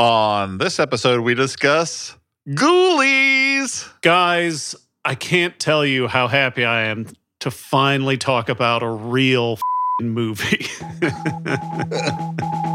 On this episode, we discuss Ghoulies. Guys, I can't tell you how happy I am to finally talk about a real f***ing movie.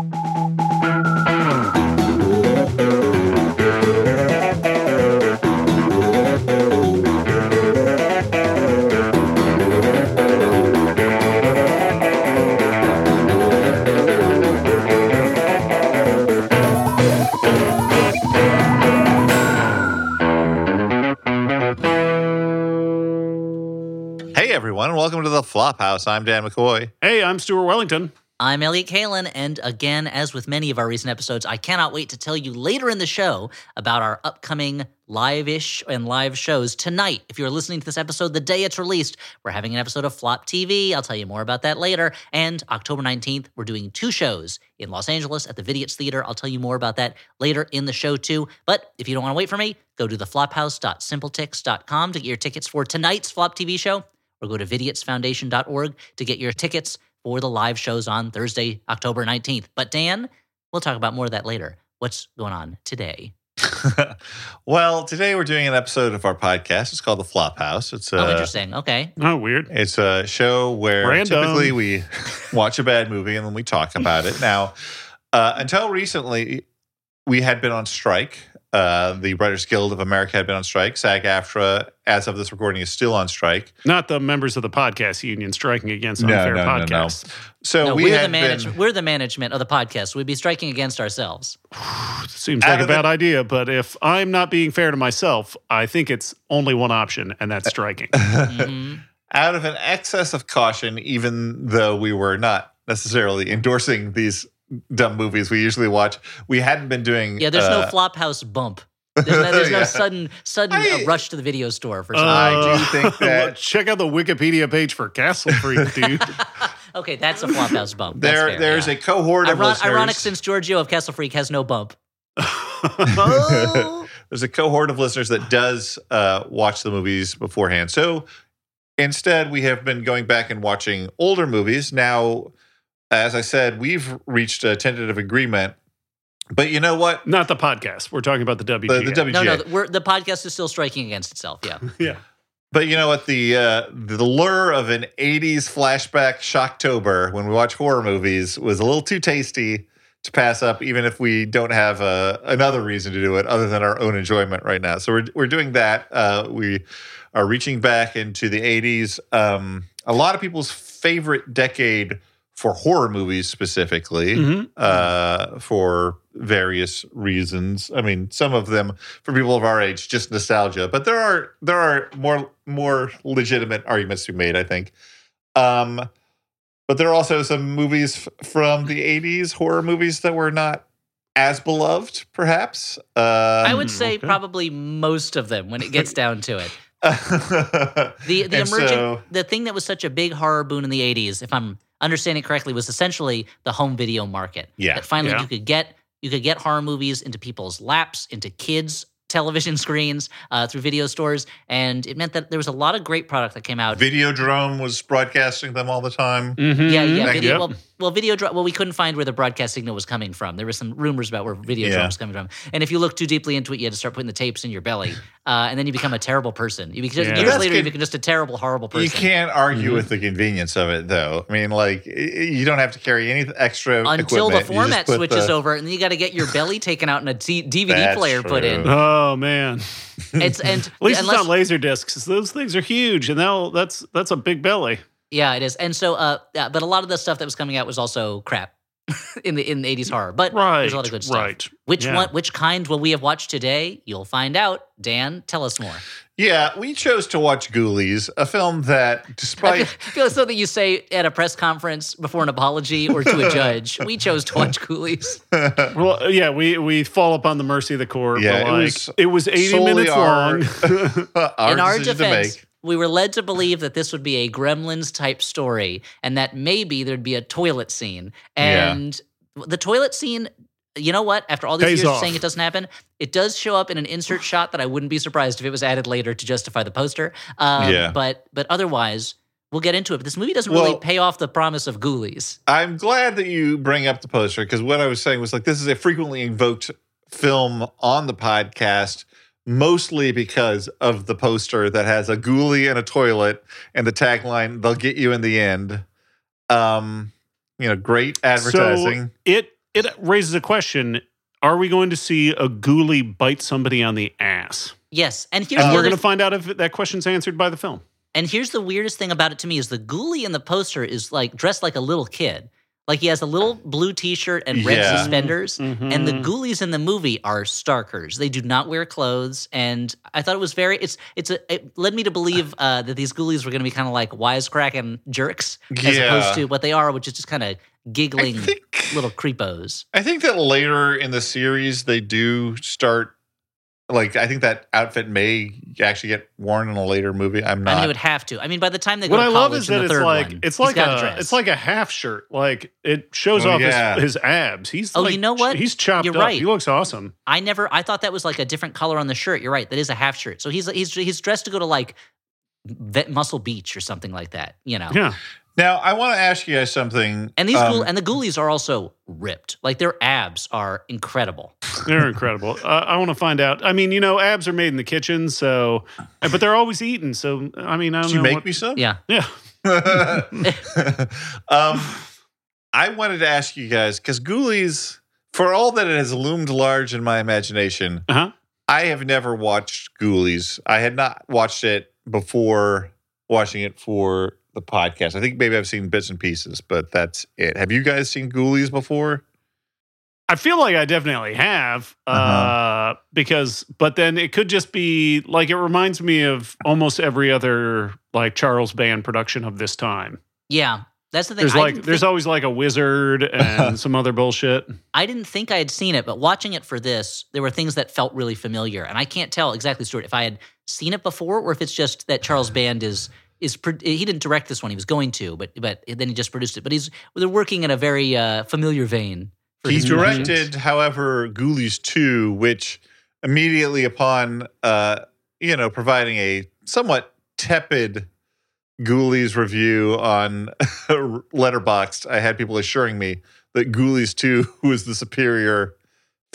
welcome to the Flophouse. I'm Dan McCoy. hey, I'm Stuart Wellington. I'm Elliot Kalin, and again, as with many of our recent episodes, I cannot wait to tell you later in the show about our upcoming live-ish and live shows tonight. If you're listening to this episode the day it's released, we're having an episode of Flop TV. I'll tell you more about that later. And October 19th, we're doing two shows in Los Angeles at the Vidiots Theater. I'll tell you more about that later in the show too. But if you don't want to wait for me, go to theflophouse.simpletix.com to get your tickets for tonight's Flop TV show or go to vidiotsfoundation.org to get your tickets for the live shows on Thursday, October 19th. But Dan, we'll talk about more of that later. What's going on today? well, today we're doing an episode of our podcast. It's called the Flophouse. It's a oh, interesting. Okay. Oh, weird. It's a show where Random. typically we watch a bad movie and then we talk about it. Now, uh, until recently, we had been on strike. Uh, the Writers Guild of America had been on strike. SAG-AFTRA, as of this recording, is still on strike. Not the members of the podcast union striking against No, unfair no, no, no. podcasts. So no, we we are the manage- been. we're the management of the podcast. We'd be striking against ourselves. Seems Out like a of the- bad idea, but if I'm not being fair to myself, I think it's only one option, and that's striking. Mhm. out of an excess of caution, even though we were not necessarily endorsing these dumb movies we usually watch, we hadn't been doing. Yeah, there's no uh, Flophouse bump. There's no, there's no Yeah. sudden sudden I- uh, rush to the video store for Uh, some. I do think that- Check out the Wikipedia page for Castle Freak, dude. okay, that's a Flophouse bump. That's there, fair, there's yeah. a cohort of Iron- listeners. ironic since Giorgio of Castle Freak has no bump. there's a cohort of listeners that does uh, watch the movies beforehand. So instead, we have been going back and watching older movies. Now, as I said, we've reached a tentative agreement. But you know what? Not the podcast. We're talking about the WGA. The, the WGA. No, no, we're, the podcast is still striking against itself. Yeah. yeah. But you know what? The uh, the lure of an '80s flashback Shocktober when we watch horror movies was a little too tasty to pass up, even if we don't have uh, another reason to do it other than our own enjoyment right now. So we're we're doing that. Uh, we are reaching back into the '80s. Um, a lot of people's favorite decade for horror movies, specifically Mhm. uh, for various reasons. I mean, some of them for people of our age, just nostalgia. But there are there are more more legitimate arguments to be made. I think. Um, but there are also some movies f- from the '80s, horror movies that were not as beloved, perhaps. Uh, I would say okay. probably most of them when it gets down to it. the The the emerging so- the thing that was such a big horror boon in the 80s, if I'm understanding it correctly, was essentially the home video market. Yeah. That finally Yeah. you could get you could get horror movies into people's laps, into kids' television screens uh, through video stores, and it meant that there was a lot of great product that came out. Videodrome was broadcasting them all the time. Mhm. yeah, yeah. Back- Video, Yep. well, well, video. Well, we couldn't find where the broadcast signal was coming from. There were some rumors about where video Yeah. was coming from, and if you look too deeply into it, you had to start putting the tapes in your belly, uh, and then you become a terrible person. You become, Yeah. years That's later, you become just a terrible, horrible person. You can't argue Mhm. with the convenience of it, though. I mean, like you don't have to carry any extra until the equipment. You just format switches the- over, and then you got to get your belly taken out and a D- DVD That's player put in. Oh man. It's and At least unless, it's not laser discs. Those things are huge, and now that's that's a big belly. Yeah, it is. And so, uh, yeah, but a lot of the stuff that was coming out was also crap in the in the eighties horror. But Right. there's a lot of good stuff. Right. Which Yeah. one? Which kind will we have watched today? You'll find out. Dan, tell us more. Yeah, we chose to watch Ghoulies, a film that, despite I feel it's something you say at a press conference before an apology or to a judge. We chose to watch Ghoulies. Well, yeah, we we fall upon the mercy of the court. Yeah, but it like, was it was eighty minutes our- long. our in our decision defense, make. We were led to believe that this would be a Gremlins type story, and that maybe there'd be a toilet scene. Yeah. And the toilet scene, you know what? After all these Pays years of off. saying it doesn't happen, it does show up in an insert shot that I wouldn't be surprised if it was added later to justify the poster. Um, Yeah. But but otherwise, we'll get into it. But this movie doesn't really pay off the promise of Ghoulies. I'm glad that you bring up the poster because what I was saying was like this is a frequently invoked film on the podcast, mostly because of the poster that has a ghoulie and a toilet and the tagline, they'll get you in the end. Um, you know, great advertising. So it it raises a question: Are we going to see a ghoulie bite somebody on the ass? Yes, and here's And we're going to find out if that question's answered by the film. And here's the weirdest thing about it to me is the ghoulie in the poster is like dressed like a little kid. Like he has a little blue t-shirt and red Yeah. suspenders. And the Mhm. ghoulies in the movie are starkers. They do not wear clothes. And I thought it was very it's it's a it led me to believe uh, that these ghoulies were gonna be kind of like wisecracking jerks as Yeah. opposed to what they are, which is just kind of giggling think little creepos. I think that later in the series they do start like I think that outfit may actually get worn in a later movie. I'm not. I mean, it would have to. I mean, by the time they go What to I love college is in that the it's third like one, it's he's like got a dress. it's like a half shirt. Like it shows Oh, off yeah. his, his abs. He's Oh, like, you know what? He's chopped You're up. right. He looks awesome. I never. I thought that was like a different color on the shirt. You're right. That is a half shirt. So he's he's he's dressed to go to like Vet- Muscle Beach or something like that. You know. Yeah. Now I want to ask you guys something. And these um, ghoul- and the ghoulies are also ripped. Like their abs are incredible. They're incredible. Uh, I want to find out. I mean, you know, abs are made in the kitchen, so but they're always eaten. So I mean, I don't Did you make what- me some? Yeah. Yeah. um, I wanted to ask you guys because Ghoulies, for all that it has loomed large in my imagination, Uh huh. I have never watched Ghoulies. I had not watched it before watching it for the podcast. I think maybe I've seen bits and pieces, but that's it. Have you guys seen Ghoulies before? I feel like I definitely have, uh Uh-huh. because, but then it could just be like it reminds me of almost every other like Charles Band production of this time. Yeah. That's the thing. There's I like there's think- always like a wizard and some other bullshit. I didn't think I had seen it, but watching it for this, there were things that felt really familiar, and I can't tell exactly, Stuart, if I had seen it before or if it's just that Charles Band is is pro- he didn't direct this one, he was going to, but but then he just produced it. But he's they're working in a very uh, familiar vein. For He directed, however, Ghoulies 2, which immediately upon, uh, you know, providing a somewhat tepid Ghoulies review on Letterboxd, I had people assuring me that Ghoulies 2 was the superior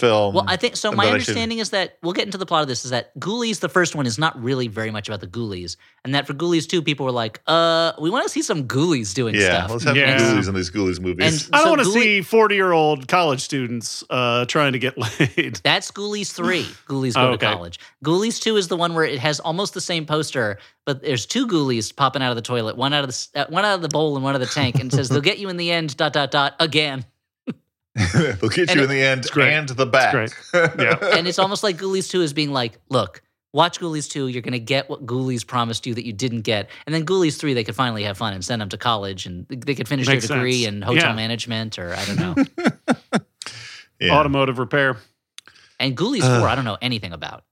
film. Well, I think so. My that should- understanding is that we'll get into the plot of this. Is that Ghoulies, the first one, is not really very much about the Ghoulies, and that for Ghoulies two, people were like, "Uh, we want to see some Ghoulies doing yeah, stuff." let's have Yeah. Ghoulies in these Ghoulies movies. And- I don't So want to Ghoulie- see 40 year old college students uh, trying to get laid. That's Ghoulies 3. Ghoulies go Oh, to college. Ghoulies 2 is the one where it has almost the same poster, but there's two Ghoulies popping out of the toilet, one out of the uh, one out of the bowl and one out of the tank, and says they'll get you in the end. Dot dot dot again. They'll get and you it- in the end great. and the back. great. Yeah. And it's almost like Ghoulies 2 is being like, look, watch Ghoulies 2. You're going to get what Ghoulies promised you that you didn't get. And then Ghoulies 3, they could finally have fun and send them to college and they could finish Makes their degree sense. in hotel Yeah. management or I don't know. Yeah. Automotive repair. and Ghoulies 4, I don't know anything about.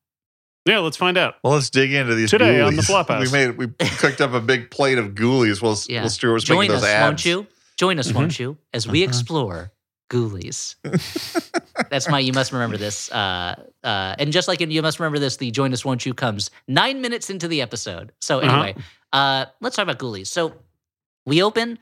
Yeah, let's find out. Well, let's dig into these Today on the ghoulies. Flophouse. We made we cooked up a big plate of ghoulies while, Yeah. while Stuart was Join making us, those abs. won't you? Join us, Mhm. won't you, as we Uh-huh. explore Ghoulies. That's my you must remember this. Uh, uh, and just like in you must remember this, the join us, won't you comes nine minutes into the episode. So Uh-huh. anyway, uh, let's talk about Ghoulies. So we open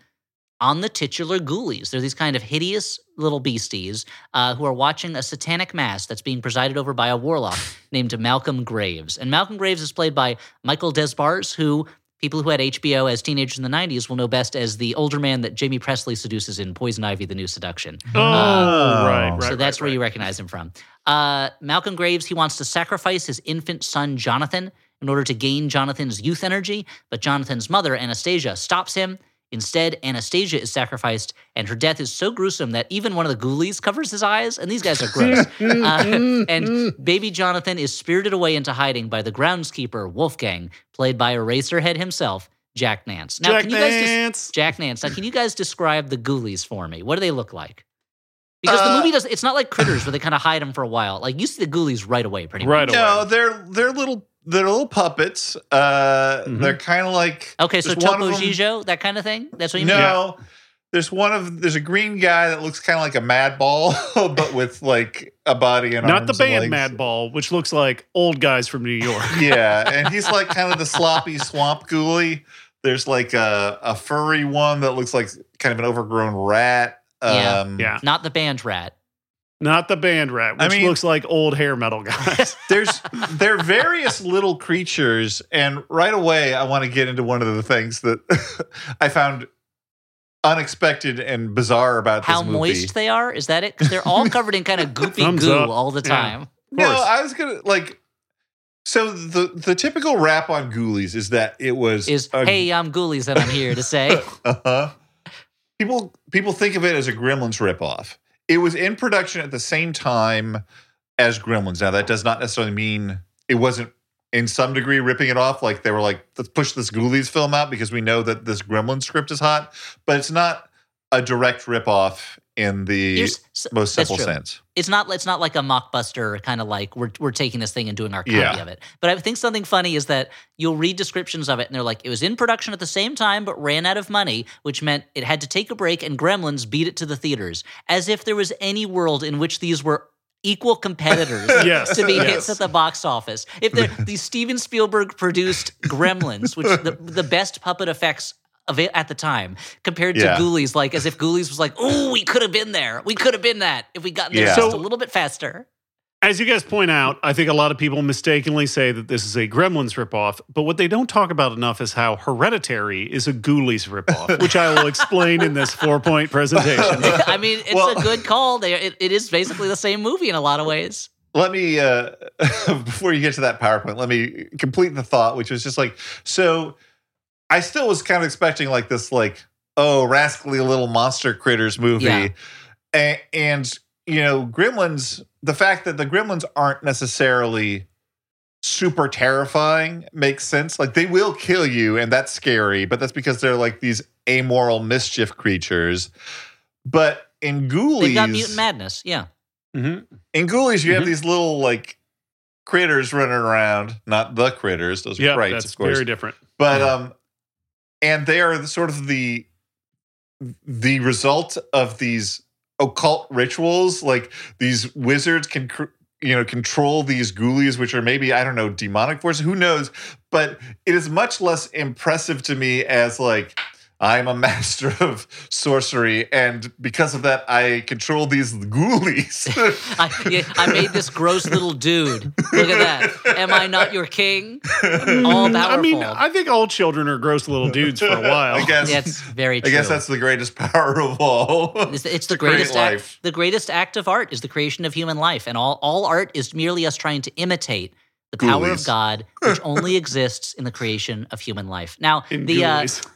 on the titular Ghoulies. They're these kind of hideous little beasties uh, who are watching a satanic mass that's being presided over by a warlock named Malcolm Graves. And Malcolm Graves is played by Michael Des Barres, who people who had HBO as teenagers in the 90s will know best as the older man that Jaime Pressly seduces in Poison Ivy, The New Seduction. Oh, right, right. so that's right, where you recognize him from. Uh, Malcolm Graves, he wants to sacrifice his infant son, Jonathan, in order to gain Jonathan's youth energy, but Jonathan's mother, Anastasia, stops him. Instead, Anastasia is sacrificed, and her death is so gruesome that even one of the ghoulies covers his eyes, and these guys are gross. Uh, and baby Jonathan is spirited away into hiding by the groundskeeper, Wolfgang, played by Eraserhead himself, Jack Nance. Now, Jack can you guys just Nance. Jack Nance. Now, can you guys describe the ghoulies for me? What do they look like? Because the Uh, movie does. It's not like critters where they kind of hide them for a while. Like you see the ghoulies right away, pretty much. Right much. No, they're they're little they're little puppets. Uh, Mhm. They're kind of like Okay, so There's one Topo Gigio, that kind of thing. That's what you mean. no. There's one of there's a green guy that looks kind of like a mad ball, but with like a body and Not the arms and band legs. Madball, which looks like old guys from New York. Yeah, and he's like kind of the sloppy swamp ghoulie. There's like a, a furry one that looks like kind of an overgrown rat. Yeah. Um, Yeah. Not the band rat. Not the band rat, I which mean- looks like old hair metal guys. There's there are various little creatures, and right away I want to get into one of the things that I found unexpected and bizarre about How this movie. moist they are? Is that it? Because they're all covered in kind of goopy Thumbs goo up. all the Yeah. time. No. I was gonna like. So the the typical rap on Ghoulies is that it was Is a- hey, I'm Ghoulies, and I'm here to say Uh-huh. People people think of it as a Gremlins ripoff. It was in production at the same time as Gremlins. Now that does not necessarily mean it wasn't in some degree ripping it off. Like they were like, let's push this Ghoulies film out because we know that this Gremlin script is hot. But it's not a direct ripoff in the most simple sense. it's not it's not like a mockbuster kind of like we're we're taking this thing and doing our copy Yeah. of it. But I think something funny is that you'll read descriptions of it and they're like it was in production at the same time but ran out of money, which meant it had to take a break and Gremlins beat it to the theaters. As if there was any world in which these were equal competitors Yes, to be yes. hits at the box office. If the Steven Spielberg produced Gremlins, which the the best puppet effects at the time, compared to Yeah. Ghoulies, like as if Ghoulies was like, oh, we could have been there. We could have been that if we gotten there Yeah. just So- a little bit faster. As you guys point out, I think a lot of people mistakenly say that this is a Gremlins ripoff, but what they don't talk about enough is how Hereditary is a Ghoulies ripoff, which I will explain in this four point presentation. I mean, it's Well- a good call. They, it, it is basically the same movie in a lot of ways. let me uh before you get to that powerpoint let me complete the thought which was just like so i still was kind of expecting like this like oh rascally little monster critters movie Yeah. and, and you know gremlins the fact that the gremlins aren't necessarily super terrifying makes sense like they will kill you and that's scary but that's because they're like these amoral mischief creatures but in ghoulies They've got mutant madness. Yeah. Mhm. in Ghoulies, you have Mhm. these little like critters running around. Not the critters; those are Yeah, Krites, that's of course. very different. but Yeah. um, and they are sort of the the result of these occult rituals. Like these wizards can. You know, control these ghoulies, which are maybe, I don't know, demonic forces, who knows? But it is much less impressive to me as like, I'm a master of sorcery, and because of that, I control these ghoulies. I, yeah, I made this gross little dude. Look at that. Am I not your king? All powerful. I mean, I think all children are gross little dudes for a while. I guess. That's very True. I guess that's the greatest power of all. It's, it's the create greatest act, life. the greatest act of art is the creation of human life, and all all art is merely us trying to imitate the power of God, which only exists in the creation of human life. Now, In the uh, the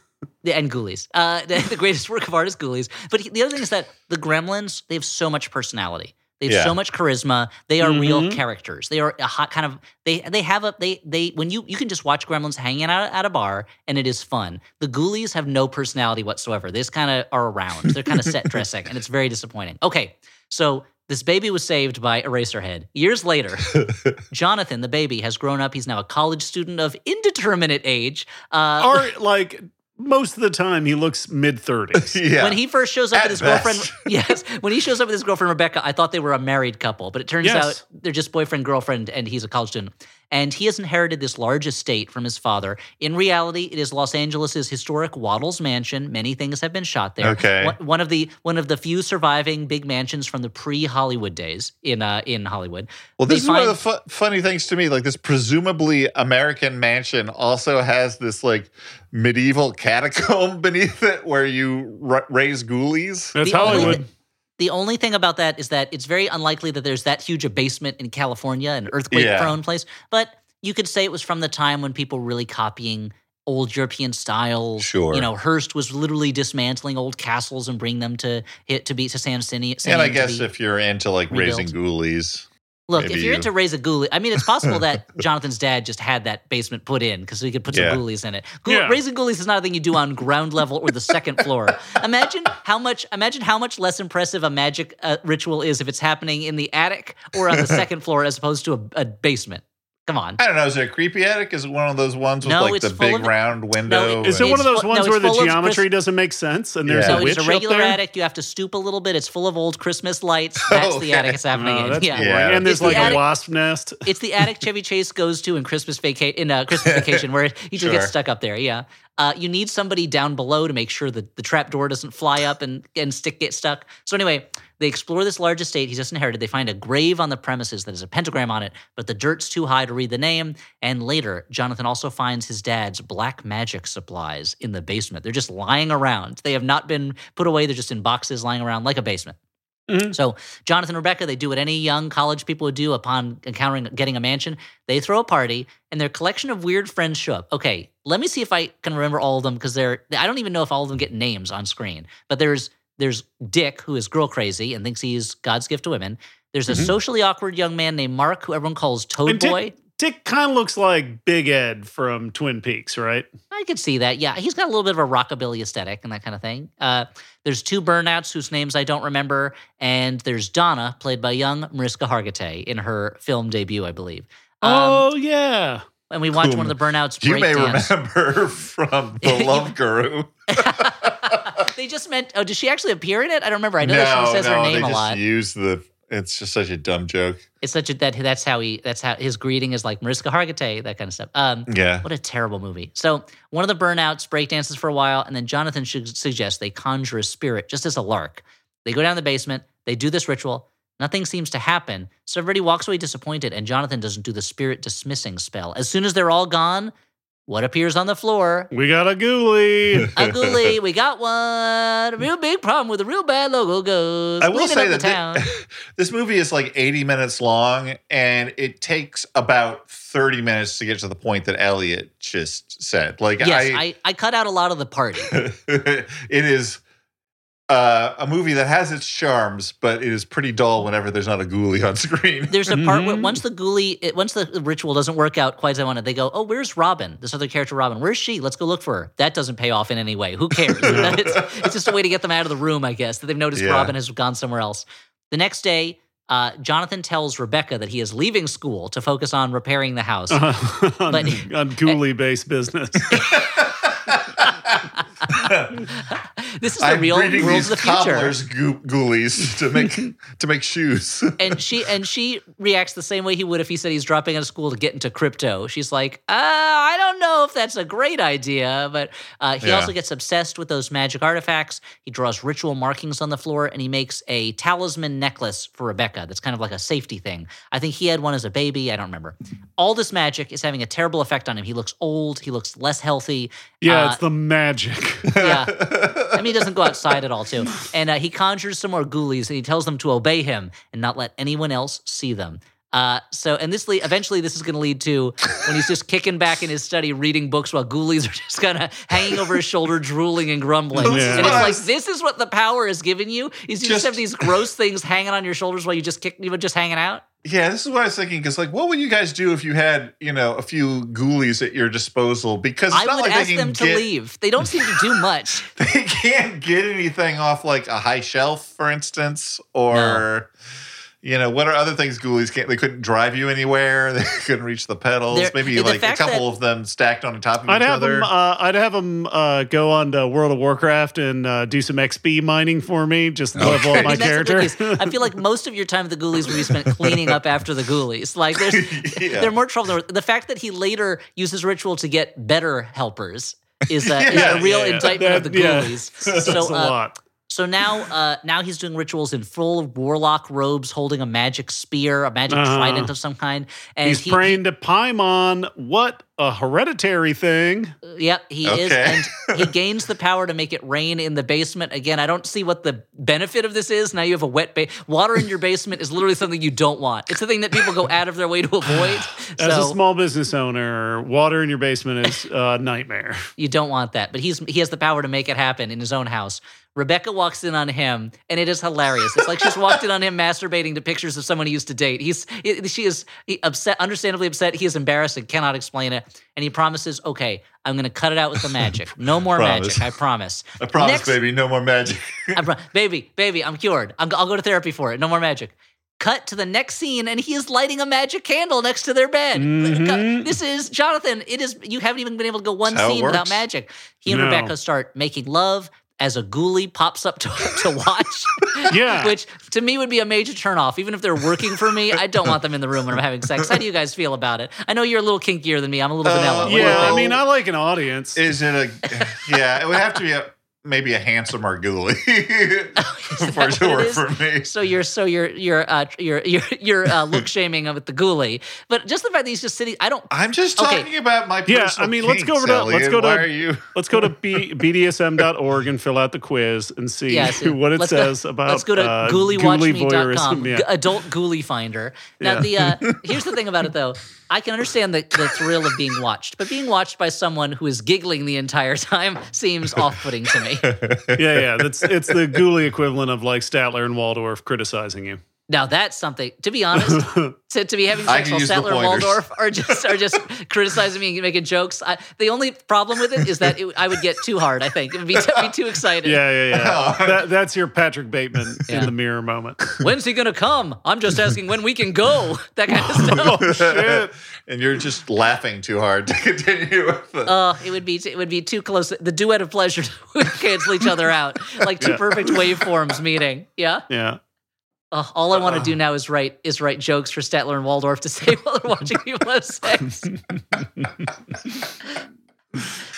and Ghoulies, uh, the, the greatest work of art is Ghoulies. But the other thing is that the Gremlins they have so much personality. They have Yeah. so much charisma. They are real Mhm. characters. They are a hot kind of they they have a they they when you you can just watch Gremlins hanging out at a bar and it is fun. The Ghoulies have no personality whatsoever. They just kind of are around. They're kind of set dressing, and it's very disappointing. Okay, so this baby was saved by Eraserhead. Years later, Jonathan, the baby, has grown up. He's now a college student of indeterminate age. Uh, Or like most of the time, he looks mid thirties. yeah. When he first shows up At with his best. girlfriend, yes, when he shows up with his girlfriend Rebecca, I thought they were a married couple, but it turns Yes. out they're just boyfriend girlfriend, and he's a college student. And he has inherited this large estate from his father. In reality, it is Los Angeles' historic Wattles Mansion. Many things have been shot there. Okay. One, one of the one of the few surviving big mansions from the pre-Hollywood days in uh, in Hollywood. well, They this is one of the fu- funny things to me. Like this presumably American mansion also has this like medieval catacomb beneath it where you r- raise ghoulies. That's The only- Hollywood. The only thing about that is that it's very unlikely that there's that huge a basement in California, an earthquake prone place. But you could say it was from the time when people were really copying old European styles. Sure. You know, Hearst was literally dismantling old castles and bring them to hit to be to San Simeon. And I guess if you're into like raising ghoulies, look, if you're you- into raise a ghoulie, I mean, it's possible that Jonathan's dad just had that basement put in because he could put some Yeah. ghoulies in it. Ghoul, Yeah. Raising ghoulies is not a thing you do on ground level or the second floor. Imagine how much. Imagine how much less impressive a magic uh, ritual is if it's happening in the attic or on the second floor as opposed to a, a basement. Come on. I don't know. Is it a creepy attic? Is it one of those ones with No, like the big of- round window? Is it one of those ones no, where the geometry Chris- doesn't make sense and there's Yeah. a So witch it's a regular up there? attic. You have to stoop a little bit. It's full of old Christmas lights. That's the attic it's happening Oh, in. that's Yeah. Yeah. And there's It's the like a attic- wasp nest. It's the attic Chevy Chase goes to in Christmas vacation in uh, Christmas vacation where he just Sure. gets stuck up there. Yeah, uh, you need somebody down below to make sure that the trap door doesn't fly up and and stick get stuck. So anyway, They explore this large estate he's just inherited. They find a grave on the premises that has a pentagram on it, but the dirt's too high to read the name. And later, Jonathan also finds his dad's black magic supplies in the basement. They're just lying around. They have not been put away, they're just in boxes lying around like a basement. Mhm. So Jonathan and Rebecca, they do what any young college people would do upon encountering getting a mansion. They throw a party, and their collection of weird friends show up. Okay, let me see if I can remember all of them because they're. I don't even know if all of them get names on screen. But there's there's Dick, who is girl crazy and thinks he's God's gift to women. There's a Mhm. socially awkward young man named Mark, who everyone calls Toad And Dick- Boy. Dick kind of looks like Big Ed from Twin Peaks, right? I could see that. Yeah, he's got a little bit of a rockabilly aesthetic and that kind of thing. Uh, there's two burnouts whose names I don't remember, and there's Donna, played by young Mariska Hargitay in her film debut, I believe. Um, oh yeah. and we watched whom one of the burnouts You break may dance. remember from The Love Guru. they just meant. Oh, does she actually appear in it? I don't remember. I know that she says her name they a just lot. use the. It's just such a dumb joke. It's such a that that's how he that's how his greeting is like Mariska Hargitay, that kind of stuff. Um, Yeah. What a terrible movie. So one of the burnouts breakdances for a while, and then Jonathan should suggest they conjure a spirit just as a lark. They go down the basement, they do this ritual. Nothing seems to happen. So everybody walks away disappointed, and Jonathan doesn't do the spirit dismissing spell. As soon as they're all gone, what appears on the floor? We got a ghoulie. A ghoulie, we got one. A real big problem with a real bad logo goes. I will cleaning say up that the town. thi- this movie is like 80 minutes long, and it takes about 30 minutes to get to the point that Elliot just said. Like, yes, I, I, I cut out a lot of the party. it is uh, a movie that has its charms, but it is pretty dull whenever there's not a ghoulie on screen. There's a part where Mhm. once the ghoulie, it, once the ritual doesn't work out quite as I wanted, they go, "Oh, where's Robin? This other character, Robin. Where's she? Let's go look for her." That doesn't pay off in any way. Who cares? it's, it's just a way to get them out of the room, I guess. That they've noticed Yeah. Robin has gone somewhere else. The next day, uh, Jonathan tells Rebecca that he is leaving school to focus on repairing the house. on, But- on ghoulie based business. this is the I'm real breeding rules these of the future. cobblers goo- ghoulies to make to make shoes. and she and she reacts the same way he would if he said he's dropping out of school to get into crypto. She's like, uh, I don't know if that's a great idea, but uh, he Yeah. also gets obsessed with those magic artifacts. He draws ritual markings on the floor, and he makes a talisman necklace for Rebecca. That's kind of like a safety thing. I think he had one as a baby. I don't remember. All this magic is having a terrible effect on him. He looks old. He looks less healthy. Yeah, Uh, it's the magic. yeah. He doesn't go outside at all, too. And uh, he conjures some more ghoulies and he tells them to obey him and not let anyone else see them. Uh, so, and this le- eventually, this is going to lead to when he's just kicking back in his study, reading books while ghoulies are just kind of hanging over his shoulder, drooling and grumbling. Yeah. And it's like, this is what the power has given you. Is you just, Just- have these gross things hanging on your shoulders while you just kick, were just hanging out. Yeah, this is what I was thinking. Because, like, what would you guys do if you had, you know, a few ghoulies at your disposal? Because it's I not would like ask them to get, leave. They don't seem to do much. They can't get anything off like a high shelf, for instance, or you know, what are other things ghoulies can't? They couldn't drive you anywhere. They couldn't reach the pedals. They're- Maybe the like a couple of them stacked on top of I'd each have other. them. Uh, I'd have them uh, go on to World of Warcraft and uh, do some XP mining for me. Just level up my I mean, character. I feel like most of your time with the ghoulies will be spent cleaning up after the ghoulies. Like there's Yeah. they're more trouble. than- The fact that he later uses ritual to get better helpers is a, is a real yeah, yeah. indictment of the That- yeah. ghoulies. That's So, a uh, lot. So now, uh, now he's doing rituals in full warlock robes, holding a magic spear, a magic Uh-huh. trident of some kind, and He's he, praying to Paimon. What a hereditary thing! Yep, he is, and he gains the power to make it rain in the basement. Again, I don't see what the benefit of this is. Now you have a wet ba- water in your basement is literally something you don't want. It's a thing that people go out of their way to avoid. As so a small business owner, water in your basement is a nightmare. you don't want that. But he's he has the power to make it happen in his own house. Rebecca walks in on him, and it is hilarious. It's like she's walked in on him masturbating to pictures of someone he used to date. He's she is he upset, understandably upset. He is embarrassed and cannot explain it. And he promises, "Okay, I'm going to cut it out with the magic. No more magic. I promise. I promise, Next- baby, no more magic. I pro- baby, baby, I'm cured. I'm, I'll go to therapy for it. No more magic." Cut to the next scene, and he is lighting a magic candle next to their bed. Mhm. This is Jonathan. It is you haven't even been able to go one That's scene without magic. He and No. Rebecca start making love as a ghoulie pops up to, to watch. Yeah. Which to me would be a major turnoff. Even if they're working for me, I don't want them in the room when I'm having sex. How do you guys feel about it? I know you're a little kinkier than me. I'm a little Uh, vanilla. What do you yeah, I mean, I like an audience. Is it a? Yeah, it would have to be a. maybe a handsomer ghoulie that for what sure for me. So you're so you're you're uh, you're you're you're uh, look shaming with the ghoulie, but just the fact that he's just sitting. I don't. I'm just Okay. talking about my Yeah, I mean, let's go over to- let's go to- Why are you? Let's go to B, bdsm.org and fill out the quiz and see Yeah, so what it let's says go, about Let's go to uh, ghouliewatchme.com, voyeurism. Yeah. g- adult ghoulie finder. Now, Yeah. the uh, here's the thing about it though. I can understand the, the thrill of being watched, but being watched by someone who is giggling the entire time seems off-putting to me. yeah, yeah. That's it's the ghoulie equivalent of like Statler and Waldorf criticizing you. Now that's something. To be honest, to, to be having I sex can while use the Statler and. Waldorf are just are just criticizing me and making jokes. I, the only problem with it is that it, I would get too hard. I think it would be, t- be too excited. Yeah, yeah, yeah. Oh. that, that's your Patrick Bateman Yeah. in the mirror moment. When's he gonna come? I'm just asking when we can go. That kind of stuff. Shit. and you're just laughing too hard to continue with it. Uh, it would be it would be too close. The duet of pleasure would cancel each other out, like two Yeah. perfect waveforms meeting. Yeah. Yeah. Uh, all I want to do now is write is write jokes for Statler and Waldorf to say while they're watching people have sex.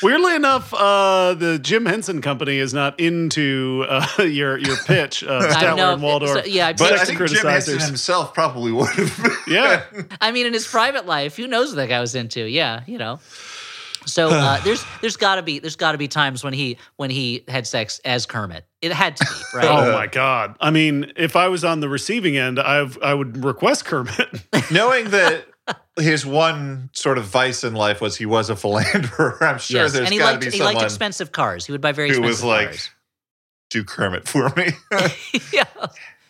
Weirdly enough, uh, the Jim Henson Company is not into uh, your your pitch, uh, I Statler know. and Waldorf. So, yeah, I, but I think Jim. Henson himself probably would have. Yeah. I mean, in his private life, who knows what that guy was into? Yeah, you know. So uh, there's there's got to be there's got to be times when he when he had sex as Kermit. It had to be right. Oh my god! I mean, if I was on the receiving end, I I would request Kermit. Knowing that his one sort of vice in life was he was a philanderer, I'm sure yes, there's and he got to liked be he someone liked expensive cars. He would buy very who expensive was like, cars. "Do Kermit for me." yeah.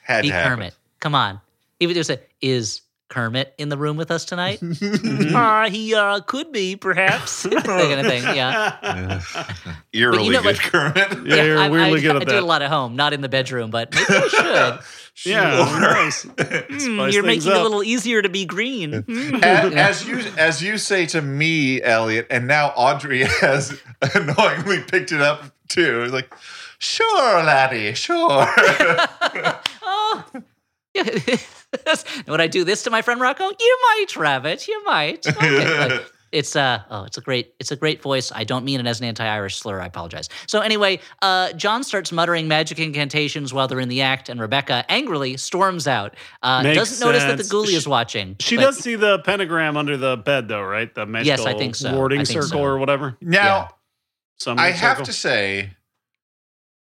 Had Be to happen. Kermit. Come on. He would just say, "Is Kermit in the room with us tonight?" Mm-hmm. uh, he uh, could be, perhaps. that kind of thing. Yeah. Eerily know, good but- Kermit. Yeah, you're I, weirdly I, good I at do it a lot at home, not in the bedroom, but maybe I should. Yeah, Sure. nice. Hmm, Spice you're things making it a little easier to be green. Hmm. as, as you as you say to me, Elliot, and now Audrey has annoyingly picked it up too. It's like, sure, laddie, sure. oh. Yeah. Would I do this to my friend Rocco? You might, Rabbit. You might. Okay. But It's uh oh, it's a great it's a great voice. I don't mean it as an anti-Irish slur. I apologize. So anyway, uh, John starts muttering magic incantations while they're in the act, and Rebecca angrily storms out. Uh, Makes doesn't notice that the sense. ghoulie is watching. She does see the pentagram under the bed, though, right? The magical Yes, I think so. warding I think circle so. or whatever. now, Some I have circle. to say,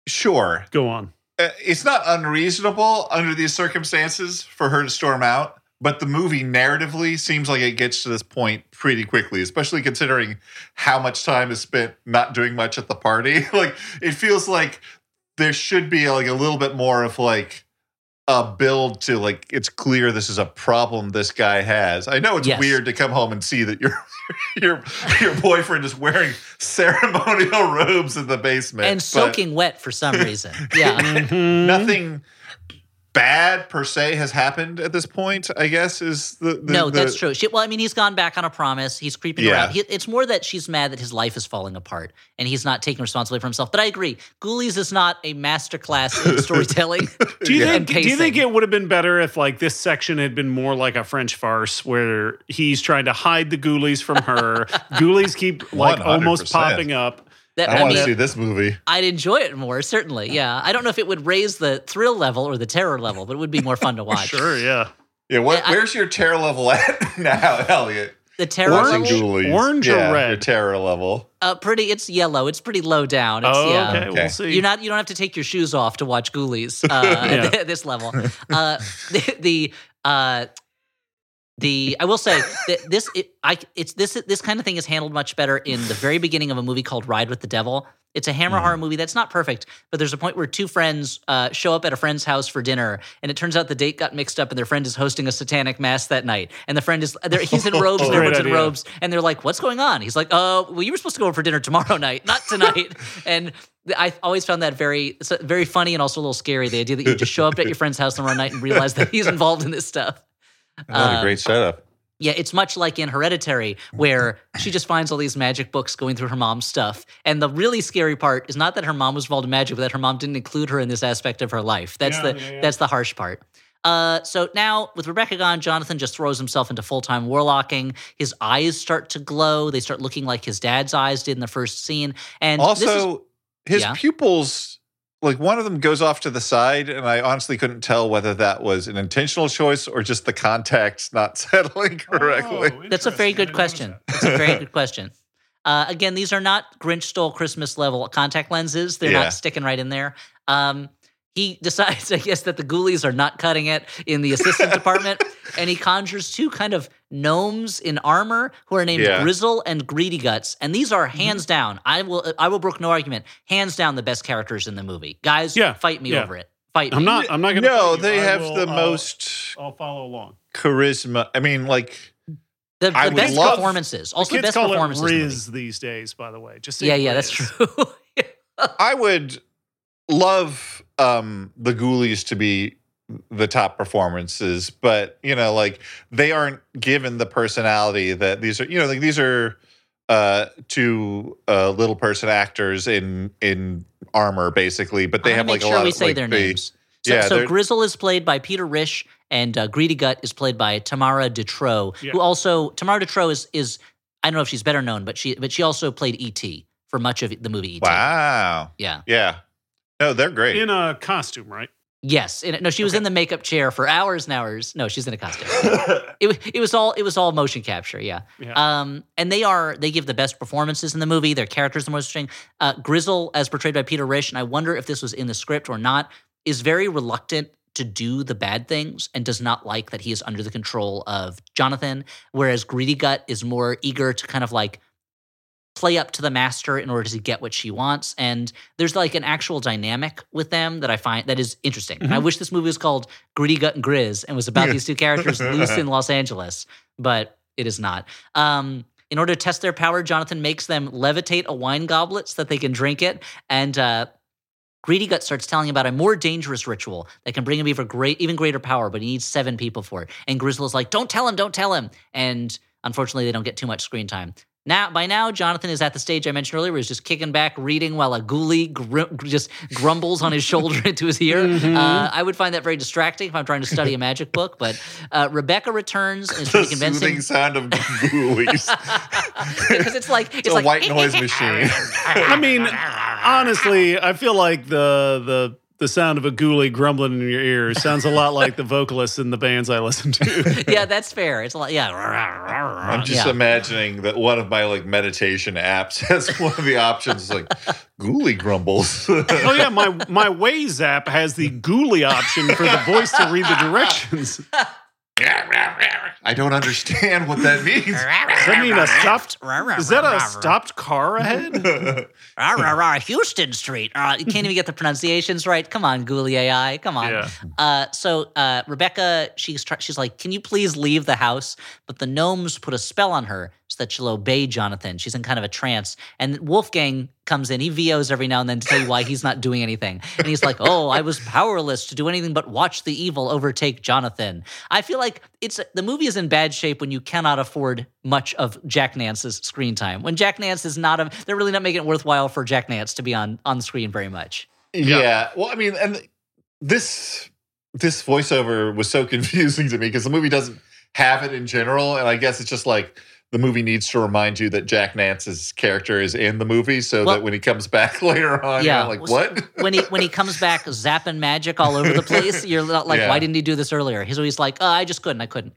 sure, go on. Uh, it's not unreasonable under these circumstances for her to storm out. But the movie narratively seems like it gets to this point pretty quickly, especially considering how much time is spent not doing much at the party. like it feels like there should be like a little bit more of like a build to like it's clear this is a problem this guy has. I know it's Yes. weird to come home and see that your your your boyfriend is wearing ceremonial robes in the basement and soaking wet for some reason. Yeah. Mhm. nothing bad per se has happened at this point. I guess is the, the no, the- that's true. She, well, I mean, he's gone back on a promise. He's creeping Yeah. around. He, it's more that she's mad that his life is falling apart and he's not taking responsibility for himself. But I agree, Ghoulies is not a masterclass in storytelling. Do you Yeah. think? Do you think it would have been better if like this section had been more like a French farce, where he's trying to hide the ghoulies from her? ghoulies keep like almost 100%. popping up. That, I, I, want to see this movie. I'd enjoy it more, certainly. Yeah. I don't know if it would raise the thrill level or the terror level, but it would be more fun to watch. Sure, yeah. Yeah, what, I- where's your terror level at now, Elliot? The terror Watching level, Ghoulies. Orange or red? Your terror level. uh, pretty. It's yellow. It's pretty low down. It's, Oh, yeah. okay. Okay. We'll see. You're not. You don't have to take your shoes off to watch Ghoulies uh, Yeah. at this level. Uh, the the, uh, the I will say that this it, I it's this this kind of thing is handled much better in the very beginning of a movie called Ride with the Devil. It's a Hammer horror movie that's not perfect, but there's a point where two friends uh, show up at a friend's house for dinner, and it turns out the date got mixed up, and their friend is hosting a satanic mass that night, and the friend is he's in robes, and Great everyone's in robes, and they're like, "What's going on?" He's like, "Uh, well, you were supposed to go over for dinner tomorrow night, not tonight," and I always found that very very funny and also a little scary. The idea that you just show up at your friend's house on one night and realize that he's involved in this stuff. What Uh, a great setup. Yeah, it's much like in Hereditary, where she just finds all these magic books going through her mom's stuff. And the really scary part is not that her mom was involved in magic, but that her mom didn't include her in this aspect of her life. That's Yeah, the yeah, yeah. that's the harsh part. Uh, so now with Rebecca gone, Jonathan just throws himself into full time warlocking. His eyes start to glow. They start looking like his dad's eyes did in the first scene. And this is, Also, his Yeah. pupils, like one of them goes off to the side, and I honestly couldn't tell whether that was an intentional choice or just the contacts not settling correctly. Oh, That's a very good question. that. That's a very good question. Uh, again, these are not Grinch stole Christmas level contact lenses. They're Yeah. not sticking right in there. Um, he decides, I guess, that the ghoulies are not cutting it in the assistant department, and he conjures two kind of gnomes in armor who are named Yeah. Grizzle and Greedy Guts, and these are Mm-hmm. hands down. I will, I will brook no argument. Hands down, the best characters in the movie. Guys, Yeah, fight me yeah. over it. Fight me. I'm not. I'm not going to. No, they have the most I'll follow along. charisma. I mean, like, the, I the would best love- performances. Also, the the kids best call performances. it in the movie. These days, by the way. Just say Yeah, yeah, that's true. I would love um the Ghoulies to be the top performances, but you know, like they aren't given the personality that these are. You know, like these are uh two uh little person actors in in armor, basically, but they I have like make a sure lot we of say like their they- names. So, yeah, so Grizzle is played by Peter Risch, and uh, Greedy Gut is played by Tamara De Treaux, Yeah. who also Tamara De Treaux is is I don't know if she's better known, but she but she also played E.T. for much of the movie E.T. Wow. Yeah. Yeah. No, they're great. in a costume, right? Yes. And, no, she was Okay. in the makeup chair for hours and hours. No, she's in a costume. it, it was all it was all motion capture. Yeah. Yeah. Um, and they are they give the best performances in the movie. Their characters are the most interesting. Uh, Grizzle, as portrayed by Peter Risch, and I wonder if this was in the script or not, is very reluctant to do the bad things and does not like that he is under the control of Jonathan. Whereas Greedy Gut is more eager to kind of like play up to the master in order to get what she wants. And there's like an actual dynamic with them that I find that is interesting. And I wish this movie was called Greedy Gut and Grizz and was about these two characters loose in Los Angeles, but it is not. Um, in order to test their power, Jonathan makes them levitate a wine goblet so that they can drink it. And uh, Greedy Gut starts telling about a more dangerous ritual that can bring him even great, even greater power, but he needs seven people for it. And Grizzle is like, "Don't tell him, don't tell him." And unfortunately, they don't get too much screen time. Now, by now, Jonathan is at the stage I mentioned earlier, where he's just kicking back, reading while a ghoulie gr- just grumbles on his shoulder into his ear. Mhm. Uh, I would find that very distracting if I'm trying to study a magic book. But uh, Rebecca returns and is pretty the convincing. soothing sound of ghoulies. because it's like it's, It's a like white noise machine. I mean, honestly, I feel like the the the sound of a ghoulie grumbling in your ear sounds a lot like the vocalists in the bands I listen to. yeah, that's fair. It's a lot. Yeah, I'm just yeah. imagining that one of my like meditation apps has one of the options like ghoulie grumbles. oh yeah, my my Waze app has the ghoulie option for the voice to read the directions. I don't understand what that means. Does that mean a stopped? Is that a stopped car ahead? Houston Street. Uh, you can't even get the pronunciations right. Come on, Ghoulie AI. Come on. Yeah. Uh, so uh, Rebecca, she's try- she's like, "Can you please leave the house?" But the gnomes put a spell on her so that she'll obey Jonathan. She's in kind of a trance, and Wolfgang comes in. He VOs every now and then to tell you why he's not doing anything, and he's like, "Oh, I was powerless to do anything but watch the evil overtake Jonathan." I feel like it's the movie is in bad shape when you cannot afford much of Jack Nance's screen time. When Jack Nance is not a, they're really not making it worthwhile for Jack Nance to be on on screen very much. Yeah. Well, I mean, and this this voiceover was so confusing to me because the movie doesn't have it in general, and I guess it's just like the movie needs to remind you that Jack Nance's character is in the movie, so Well- that when he comes back later on, Yeah. like what? when he when he comes back zapping magic all over the place, you're not like, Yeah. why didn't he do this earlier? He's always like, oh, I just couldn't, I couldn't.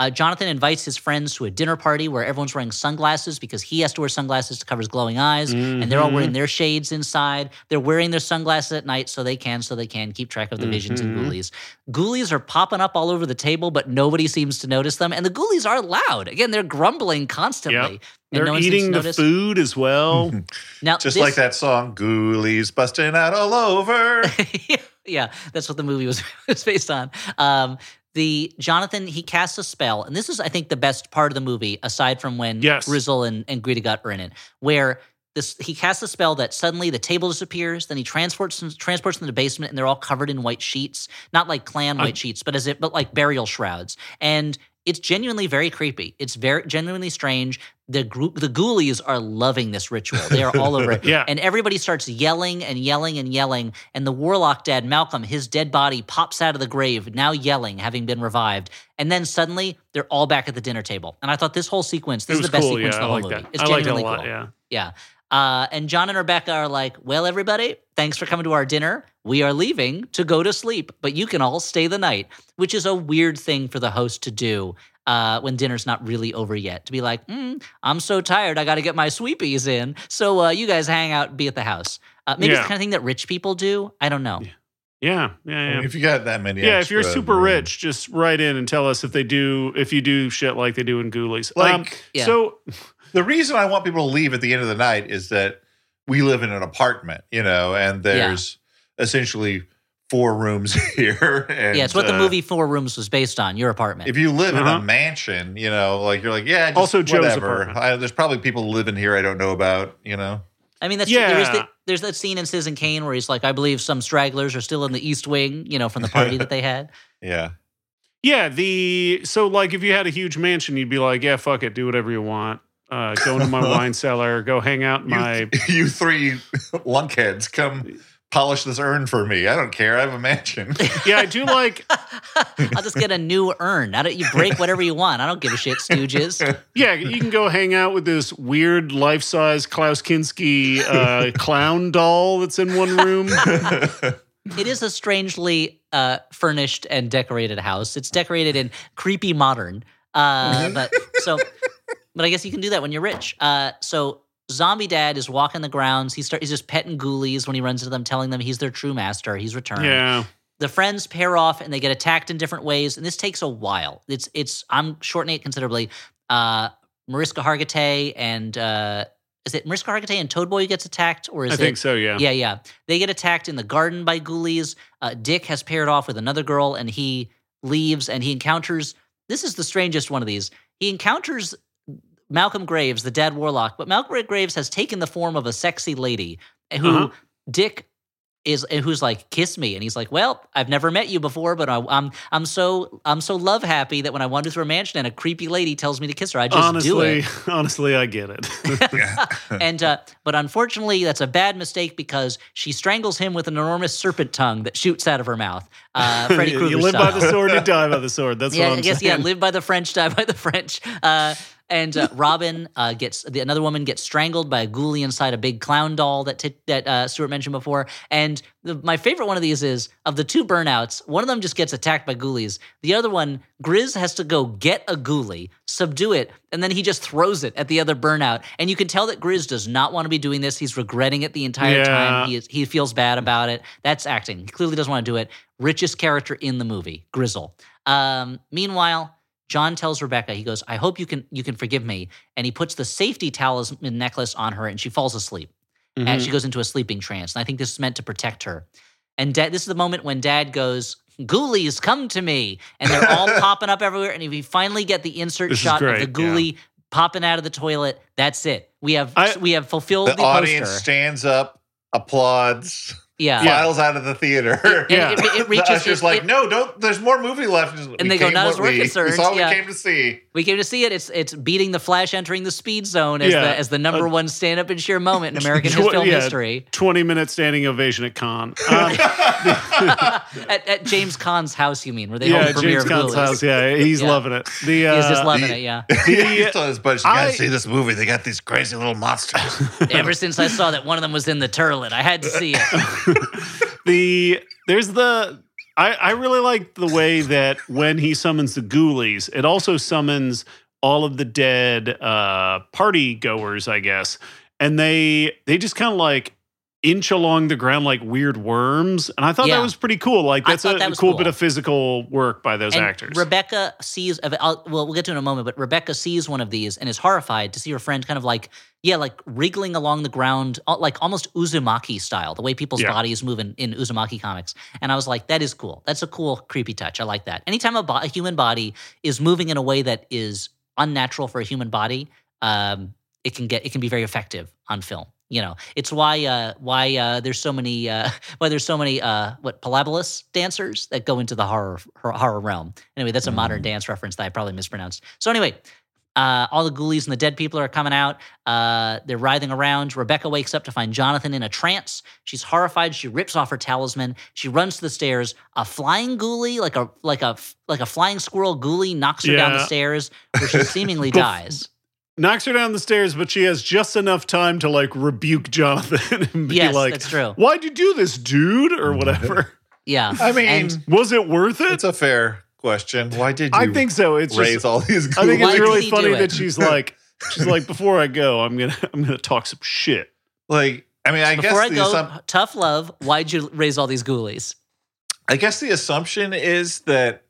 Uh, Jonathan invites his friends to a dinner party where everyone's wearing sunglasses because he has to wear sunglasses to cover his glowing eyes, and they're all wearing their shades inside. They're wearing their sunglasses at night so they can so they can keep track of the visions and ghoulies. Ghoulies are popping up all over the table, but nobody seems to notice them. And the ghoulies are loud. Again, they're grumbling constantly. Yep. and They're no one seems to eating the food as well. Now, Just this- like that song, Ghoulies busting out all over. yeah, that's what the movie was, was based on. Um, the Jonathan he casts a spell, and this is I think the best part of the movie, aside from when Yes. Grizzle and and Greedy Gut are in it, where this he casts a spell that suddenly the table disappears, then he transports them, transports them to the basement, and they're all covered in white sheets, not like Klan uh, white sheets, but as it but like burial shrouds, and it's genuinely very creepy. It's very genuinely strange. The group, the ghoulies are loving this ritual. They are all over it. Yeah. And everybody starts yelling and yelling and yelling. And the warlock dad, Malcolm, his dead body pops out of the grave, now yelling, having been revived. And then suddenly they're all back at the dinner table. And I thought this whole sequence, this is the best cool. sequence Yeah, in the whole like movie. that. It's I liked it a genuinely lot. cool. Yeah. Yeah. Uh, and John and Rebecca are like, "Well, everybody, thanks for coming to our dinner. We are leaving to go to sleep, but you can all stay the night," which is a weird thing for the host to do uh, when dinner's not really over yet. To be like, mm, "I'm so tired, I got to get my sweepies in, so uh, you guys hang out be at the house." Uh, maybe it's the kind of thing that rich people do. I don't know. Yeah, yeah, I yeah. mean, if you got that many, yeah, if you're super room. rich, just write in and tell us if they do if you do shit like they do in Ghoulies. like um, Yeah. so the reason I want people to leave at the end of the night is that we live in an apartment, you know, and there's essentially four rooms here. And, yeah, it's what the uh, movie Four Rooms was based on. Your apartment. If you live in Uh-huh. a mansion, you know, like you're like, yeah, just Also Joe's whatever. apartment. I, there's probably people living here I don't know about, you know. I mean, that's there is Yeah. the, there's that scene in Citizen Kane where he's like, I believe some stragglers are still in the East Wing, you know, from the party that they had. Yeah. yeah, the so like if you had a huge mansion, you'd be like, yeah, fuck it, do whatever you want. Uh, go into my wine cellar, go hang out in You, my you three lunkheads, come polish this urn for me. I don't care. I have a mansion. yeah. I do like I'll just get a new urn. Now that you break whatever you want, I don't give a shit, Stooges. yeah. You can go hang out with this weird life size Klaus Kinski uh, clown doll that's in one room. It is a strangely uh, furnished and decorated house. It's decorated in creepy modern. Uh, but so, but I guess you can do that when you're rich. Uh, so Zombie Dad is walking the grounds. He start, he's just petting ghoulies when he runs into them, telling them he's their true master. He's returned. Yeah, the friends pair off and they get attacked in different ways and this takes a while it's it's i'm shortening it considerably uh mariska hargitay and uh is it mariska hargitay and toadboy who gets attacked or is it I it think so. Yeah. yeah yeah they get attacked in the garden by ghoulies uh, dick has paired off with another girl and he leaves and he encounters this is the strangest one of these he encounters malcolm graves the dead warlock but malcolm graves has taken the form of a sexy lady who Uh-huh. dick is and who's like kiss me and he's like well i've never met you before but I, i'm i'm so i'm so love happy that when i wander through a mansion and a creepy lady tells me to kiss her i just do honestly, it honestly, honestly, I get it. and uh, but unfortunately that's a bad mistake because she strangles him with an enormous serpent tongue that shoots out of her mouth uh freddy krueger you live style. by the sword, you die by the sword. That's yeah, what I'm I guess saying. yeah. Live by the French, die by the French. Uh, and uh, Robin uh, gets the, another woman gets strangled by a ghoulie inside a big clown doll that t- that uh, Stuart mentioned before. And the, my favorite one of these is of the two burnouts. One of them just gets attacked by ghoulies. The other one, Grizz has to go get a ghoulie, subdue it, and then he just throws it at the other burnout. And you can tell that Grizz does not want to be doing this. He's regretting it the entire Yeah. time. He is, he feels bad about it. That's acting. He clearly doesn't want to do it. Richest character in the movie, Grizzel. Um, meanwhile, John tells Rebecca, he goes, "I hope you can you can forgive me," and he puts the safety talisman necklace on her, and she falls asleep, and Mhm. she goes into a sleeping trance. And I think this is meant to protect her. And Dad, this is the moment when Dad goes, "Ghoulies, come to me!" And they're all popping up everywhere. And if we finally get the insert This shot of the ghoulie popping out of the toilet, that's it. We have I- we have fulfilled the the, audience poster. stands up, applauds, yeah. Yeah. files out of the theater. And Yeah. it, it the reaches. usher's it- like, it- no, don't. There's more movie left. And they go, not as we're we, concerned, We saw yeah. we came to see. We came to see it. It's it's beating the Flash entering the speed zone as Yeah. the as the number Uh, one stand up and sheer moment in American Tw- film yeah. history. 20 minute standing ovation at con. Um, at, at James Caan's house, you mean, where they hold yeah, the premiere James of Caan's Ghoulies. house. Yeah, he's Yeah. loving it. The, uh, He's just loving the- it, yeah. He's telling his buddies, you gotta I- see this movie. They got these crazy little monsters. Ever since I saw that one of them was in the turlet, I had to see it. the there's the I, I really like the way that when he summons the ghoulies, it also summons all of the dead uh party goers, I guess. And they they just kind of like inch along the ground like weird worms. And I thought Yeah. that was pretty cool. Like that's a that cool, cool. bit of physical work by those And actors. Rebecca sees, well, we'll get to it in a moment, but Rebecca sees one of these and is horrified to see her friend kind of like, yeah, like wriggling along the ground, like almost Uzumaki style, the way people's Yeah. bodies move in, in Uzumaki comics. And I was like, that is cool. That's a cool, creepy touch. I like that. Anytime a, bo- a human body is moving in a way that is unnatural for a human body, um, it can get, it can be very effective on film. You know, it's why uh, why uh, there's so many uh, why there's so many uh, what Pilobolus dancers that go into the horror horror realm. Anyway, that's a modern dance reference that I probably mispronounced. So anyway, uh, all the ghoulies and the dead people are coming out. Uh, they're writhing around. Rebecca wakes up to find Jonathan in a trance. She's horrified. She rips off her talisman. She runs to the stairs. A flying ghoulie, like a like a like a flying squirrel ghoulie, knocks her down the stairs, where she seemingly dies. Knocks her down the stairs, but she has just enough time to like rebuke Jonathan and be Yes, like, that's true. "Why'd you do this, dude?" or mm-hmm. whatever. Yeah. I mean, And- Was it worth it? it's a fair question. Why did you I think so. It's raise just, all these? I think it's did really funny it? that she's like, she's like, before I go, I'm gonna, I'm gonna talk some shit. like. I mean, I Before I guess the go, assump- tough love. Why'd you raise all these ghoulies? I guess the assumption is that,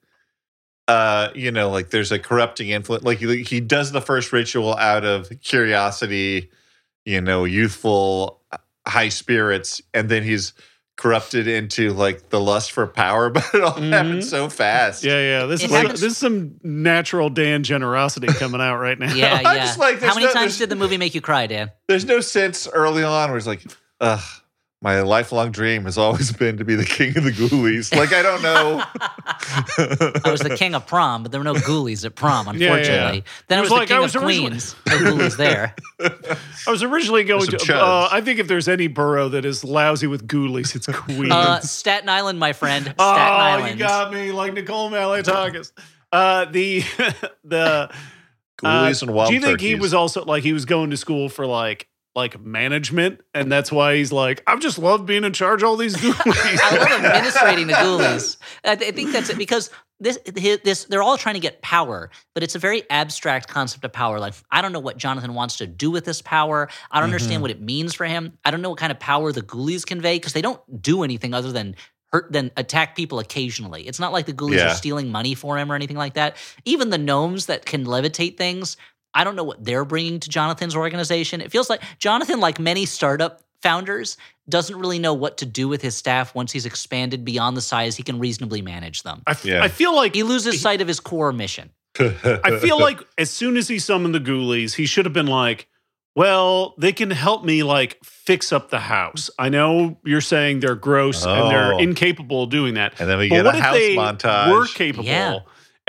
uh, you know, like there's a corrupting influence. Like he, he does the first ritual out of curiosity, you know, youthful, uh, high spirits, and then he's corrupted into like the lust for power. But it all Mhm. happened so fast. Yeah, yeah. This It is happens- this is some natural Dan generosity coming out right now. Yeah, yeah. just like, How many no- times did the movie make you cry, Dan? There's no sense early on where it's like, ugh. My lifelong dream has always been to be the king of the ghoulies. Like I don't know. I was the king of prom, but there were no ghoulies at prom, Yeah, yeah. unfortunately. Then It I was was, like, the I king was of originally- queens. No ghoulies there. I was originally going to. Uh, I think if there's any borough that is lousy with ghoulies, it's Queens. Uh, Staten Island, my friend. Staten oh, Island. you got me like Nicole Malliotakis. Uh, the the Ghoulies uh, and wild Do you think he was also like he was going to school for like like management, and that's why he's like, I've just loved being in charge of all these ghoulies. I love administrating the ghoulies. I, th- I think that's it because this, this, they're all trying to get power, but it's a very abstract concept of power. Like, I don't know what Jonathan wants to do with this power. I don't Mm-hmm. understand what it means for him. I don't know what kind of power the ghoulies convey because they don't do anything other than hurt, than attack people occasionally. It's not like the ghoulies Yeah. are stealing money for him or anything like that. Even the gnomes that can levitate things, I don't know what they're bringing to Jonathan's organization. It feels like Jonathan, like many startup founders, doesn't really know what to do with his staff once he's expanded beyond the size he can reasonably manage them. I, f- Yeah. I feel like He loses sight of his core mission. I feel like as soon as he summoned the ghoulies, he should have been like, well, they can help me like fix up the house. I know you're saying they're gross and they're Oh. incapable of doing that. and then we But get what a if house they montage. were capable? Yeah.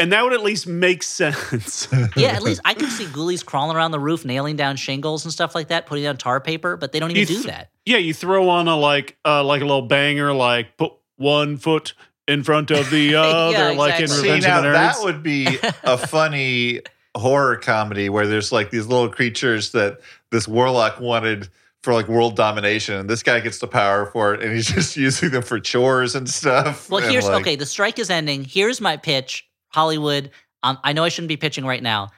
And that would at least make sense. Yeah, at least I can see ghoulies crawling around the roof, nailing down shingles and stuff like that, putting down tar paper, but they don't even You do that. yeah, you throw on a like uh like a little banger, like put one foot in front of the other, like in exactly. See Revenge now of the Nerds. that would be a funny horror comedy where there's like these little creatures that this warlock wanted for like world domination, and this guy gets the power for it, and he's just using them for chores and stuff. Well, and, here's like, okay. The strike is ending. Here's my pitch, Hollywood. Um, I know I shouldn't be pitching right now.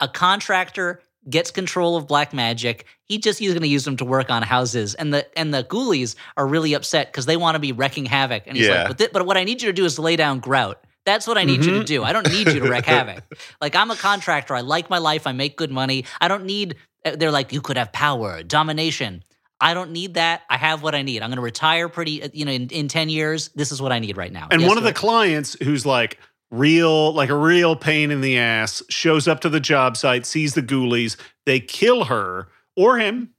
A contractor gets control of black magic. He just he's going to use them to work on houses, and the and the ghoulies are really upset because they want to be wrecking havoc. And he's Yeah. like, but, thi- but what I need you to do is lay down grout. That's what I need you to Mhm. do. I don't need you to wreck havoc. Like I'm a contractor. I like my life. I make good money. I don't need. uh, They're like you could have power, domination. I don't need that. I have what I need. I'm going to retire pretty, uh, you know, in, in 10 years. This is what I need right now. And Yes, one of the clients who's like real, like a real pain in the ass, shows up to the job site, sees the ghoulies, they kill her or him.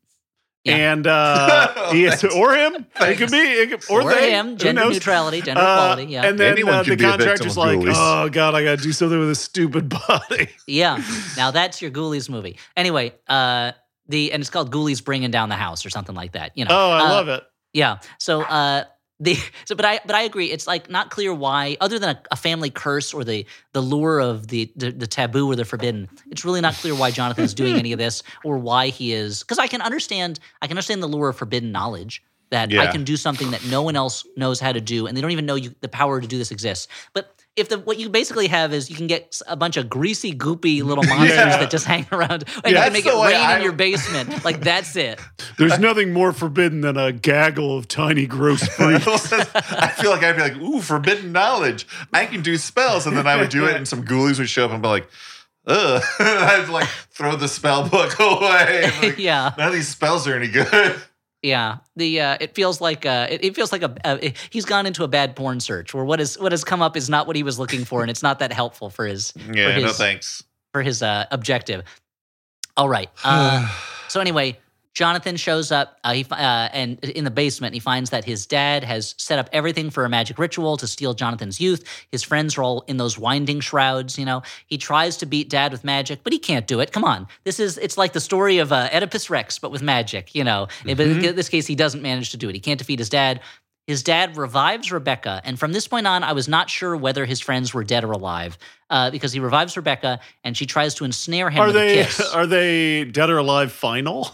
Yeah. And uh, Oh, he is, thanks. or him. It could be, it could, or, or they, him, who gender neutrality, gender Uh, equality. Yeah. And then uh, the be a victim contractor's like, ghoulies. oh, God, I got to do something with this stupid body. yeah. Now that's your Ghoulies movie. Anyway, uh, the and it's called Ghoulies Bringing Down the House or something like that. You know. Oh, I Uh, love it. Yeah. So uh the so but I but I agree. It's like not clear why, other than a, a family curse or the the lure of the, the the taboo or the forbidden. It's really not clear why Jonathan is doing any of this or why he is. Because I can understand I can understand the lure of forbidden knowledge that I can do something that no one else knows how to do, and they don't even know you, the power to do this exists. But if the what you basically have is you can get a bunch of greasy, goopy little monsters Yeah. that just hang around, and Yeah. you can make it rain I- in your basement. Like that's it. There's nothing more forbidden than a gaggle of tiny, gross freaks. I feel like I'd be like, ooh, forbidden knowledge. I can do spells. And then I would do it, and some ghoulies would show up and be like, ugh. I'd like throw the spell book away. Like, yeah. None of these spells are any good. Yeah, the uh, it feels like uh, it, it feels like a, a he's gone into a bad porn search where what is what has come up is not what he was looking for, and it's not that helpful for his Yeah, for no thanks. for his uh, objective. All right. Uh, so anyway, Jonathan shows up. Uh, he uh, and in the basement, he finds that his dad has set up everything for a magic ritual to steal Jonathan's youth. His friends are all in those winding shrouds. You know, he tries to beat dad with magic, but he can't do it. Come on, this is it's like the story of uh, Oedipus Rex, but with magic. You know, but in this case, he doesn't manage to do it. He can't defeat his dad. his dad revives Rebecca, and from this point on, I was not sure whether his friends were dead or alive uh, because he revives Rebecca and she tries to ensnare him Are with they are they dead or alive final?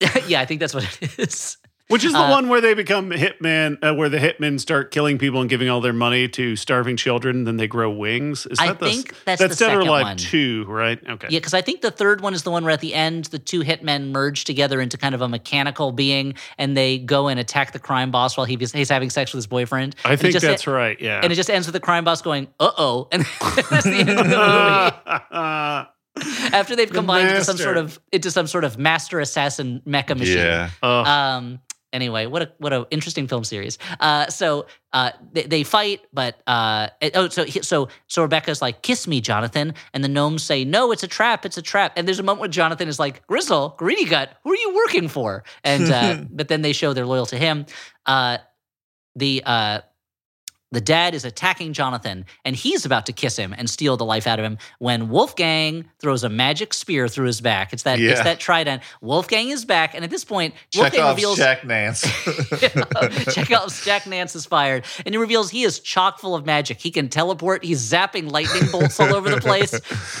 yeah, I think that's what it is. Which is the Uh, one where they become hitman, uh, where the hitmen start killing people and giving all their money to starving children, then they grow wings. Is I the, think that's that's the Dead or second Alive one. two, right? Okay. Yeah, because I think the third one is the one where at the end the two hitmen merge together into kind of a mechanical being, and they go and attack the crime boss while he, he's having sex with his boyfriend. I And think just- that's right. Yeah. And it just ends with the crime boss going, "Uh oh," and that's the end of the movie. After they've The combined into some sort of into some sort of master assassin mecha machine. Yeah. Oh, Um. Anyway, what a what a interesting film series. Uh. So uh, they, they fight, but uh. it- oh, so he- so so Rebecca's like, "Kiss me, Jonathan," and the gnomes say, "No, it's a trap. It's a trap." And there's a moment where Jonathan is like, "Grizzel, Greedy Gut, who are you working for?" And uh, but then they show they're loyal to him. Uh. The uh. The dad is attacking Jonathan, and he's about to kiss him and steal the life out of him when Wolfgang throws a magic spear through his back. It's that it's that trident. Wolfgang is back, and at this point, Wolfgang Chekhov's reveals Jack Nance. Chekhov's Jack Nance is fired, and he reveals he is chock full of magic. He can teleport. He's zapping lightning bolts all over the place.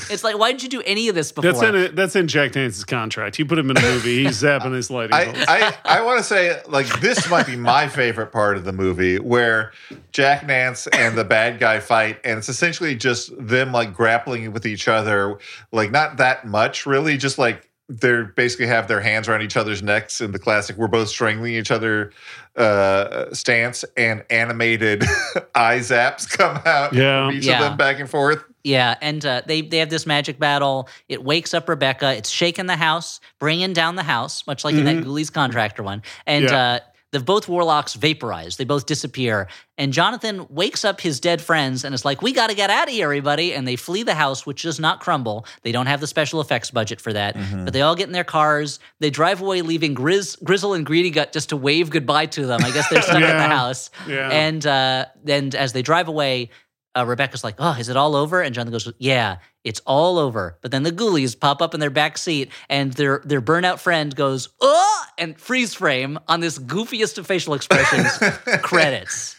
It's like, why didn't you do any of this before? that's in it. That's in Jack Nance's contract. You put him in a movie, he's zapping his lighting I, bolts. I, I want to say like this might be my favorite part of the movie where Jack Nance and the bad guy fight and it's essentially just them like grappling with each other like not that much really just like they're basically have their hands around each other's necks in the classic we're both strangling each other uh stance and animated eye zaps come out Yeah. from each Yeah. of them back and forth Yeah, and uh, they they have this magic battle. It wakes up Rebecca. It's shaking the house, bringing down the house, much like in that Ghoulies contractor one. And Yeah. uh, the both warlocks vaporize. They both disappear. And Jonathan wakes up his dead friends and is like, "We got to get out of here, everybody!" And they flee the house, which does not crumble. They don't have the special effects budget for that. But they all get in their cars. They drive away, leaving Grizz, Grizzel and Greedigut just to wave goodbye to them. I guess they're stuck in the house. Yeah. And uh, then as they drive away, uh, Rebecca's like, "Oh, is it all over?" And Jonathan goes, "Yeah, it's all over." But then the ghoulies pop up in their back seat, and their their burnout friend goes, "Oh!" and freeze frame on this goofiest of facial expressions. credits,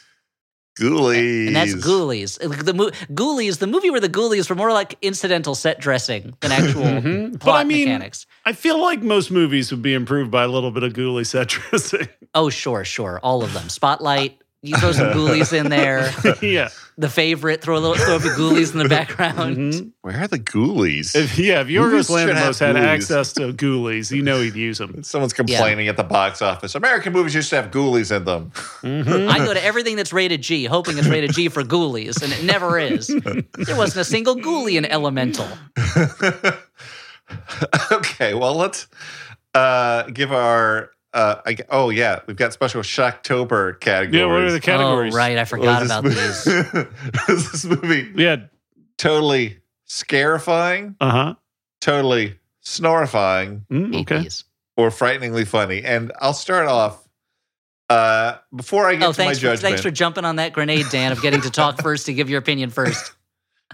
ghoulies and that's Ghoulies. The mo- Ghoulies, the movie where the Ghoulies were more like incidental set dressing than actual Mhm. But plot I mean- mechanics. I feel like most movies would be improved by a little bit of ghoulie set dressing. Oh, sure, sure, all of them. Spotlight. You throw some ghoulies in there. yeah. The favorite, throw a little, throw a few ghoulies in the background. Mhm. where are the ghoulies If yeah, if Movies Yorgos should have Lanthimos had ghoulies. access to ghoulies, you know he'd use them. Someone's complaining at the box office. American movies used to have ghoulies in them. Mhm. I go to everything that's rated G, hoping it's rated G for ghoulies, and it never is. There wasn't a single ghoulie in Elemental. okay, well let's uh, give our. Uh, I, oh yeah, we've got special Shocktober categories. Yeah, what are the categories? Oh, right, I forgot about this these. was this movie Yeah. totally scarifying, Uh huh. totally snorifying, Mm, okay. or frighteningly funny? And I'll start off. Uh, before I get Oh, to my thanks for, judgment, thanks for jumping on that grenade, Dan, of getting to talk first to give your opinion first.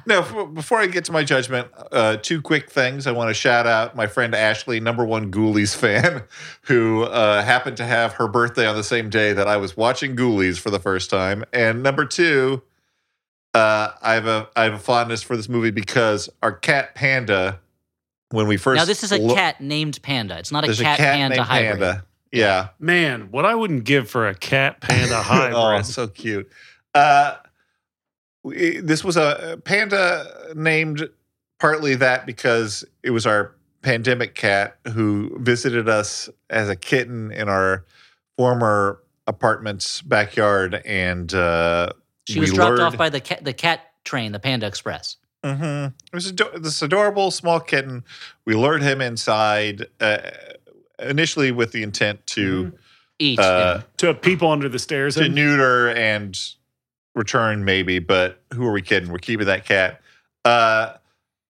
No, f- before I get to my judgment, uh, two quick things. I want to shout out my friend Ashley, number one Ghoulies fan, who uh, happened to have her birthday on the same day that I was watching Ghoulies for the first time. And number two, uh, I have a I have a fondness for this movie because our cat Panda, when we first Now, this is a lo- cat named Panda. It's not a there's cat, panda named hybrid. Panda. Yeah. Man, what I wouldn't give for a cat panda hybrid. oh, so cute. Uh, we- this was a panda named partly that because it was our pandemic cat who visited us as a kitten in our former apartment's backyard, and uh, She we was dropped lured- off by the cat, the cat train, the Panda Express. Mm-hmm. It was ado- this adorable small kitten. We lured him inside uh, initially with the intent to. Eat. Uh, him. to people under the stairs. to And, neuter and return maybe but who are we kidding? We're keeping that cat. Uh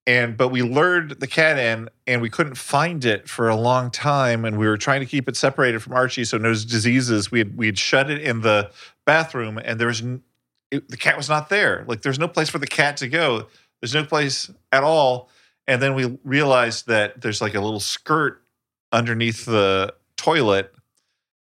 and but we lured the cat in and we couldn't find it for a long time and we were trying to keep it separated from archie so no diseases. We had we had shut it in the bathroom and there was it, the cat was not there. Like there's no place for the cat to go. There's no place at all. And then we realized that there's like a little skirt underneath the toilet.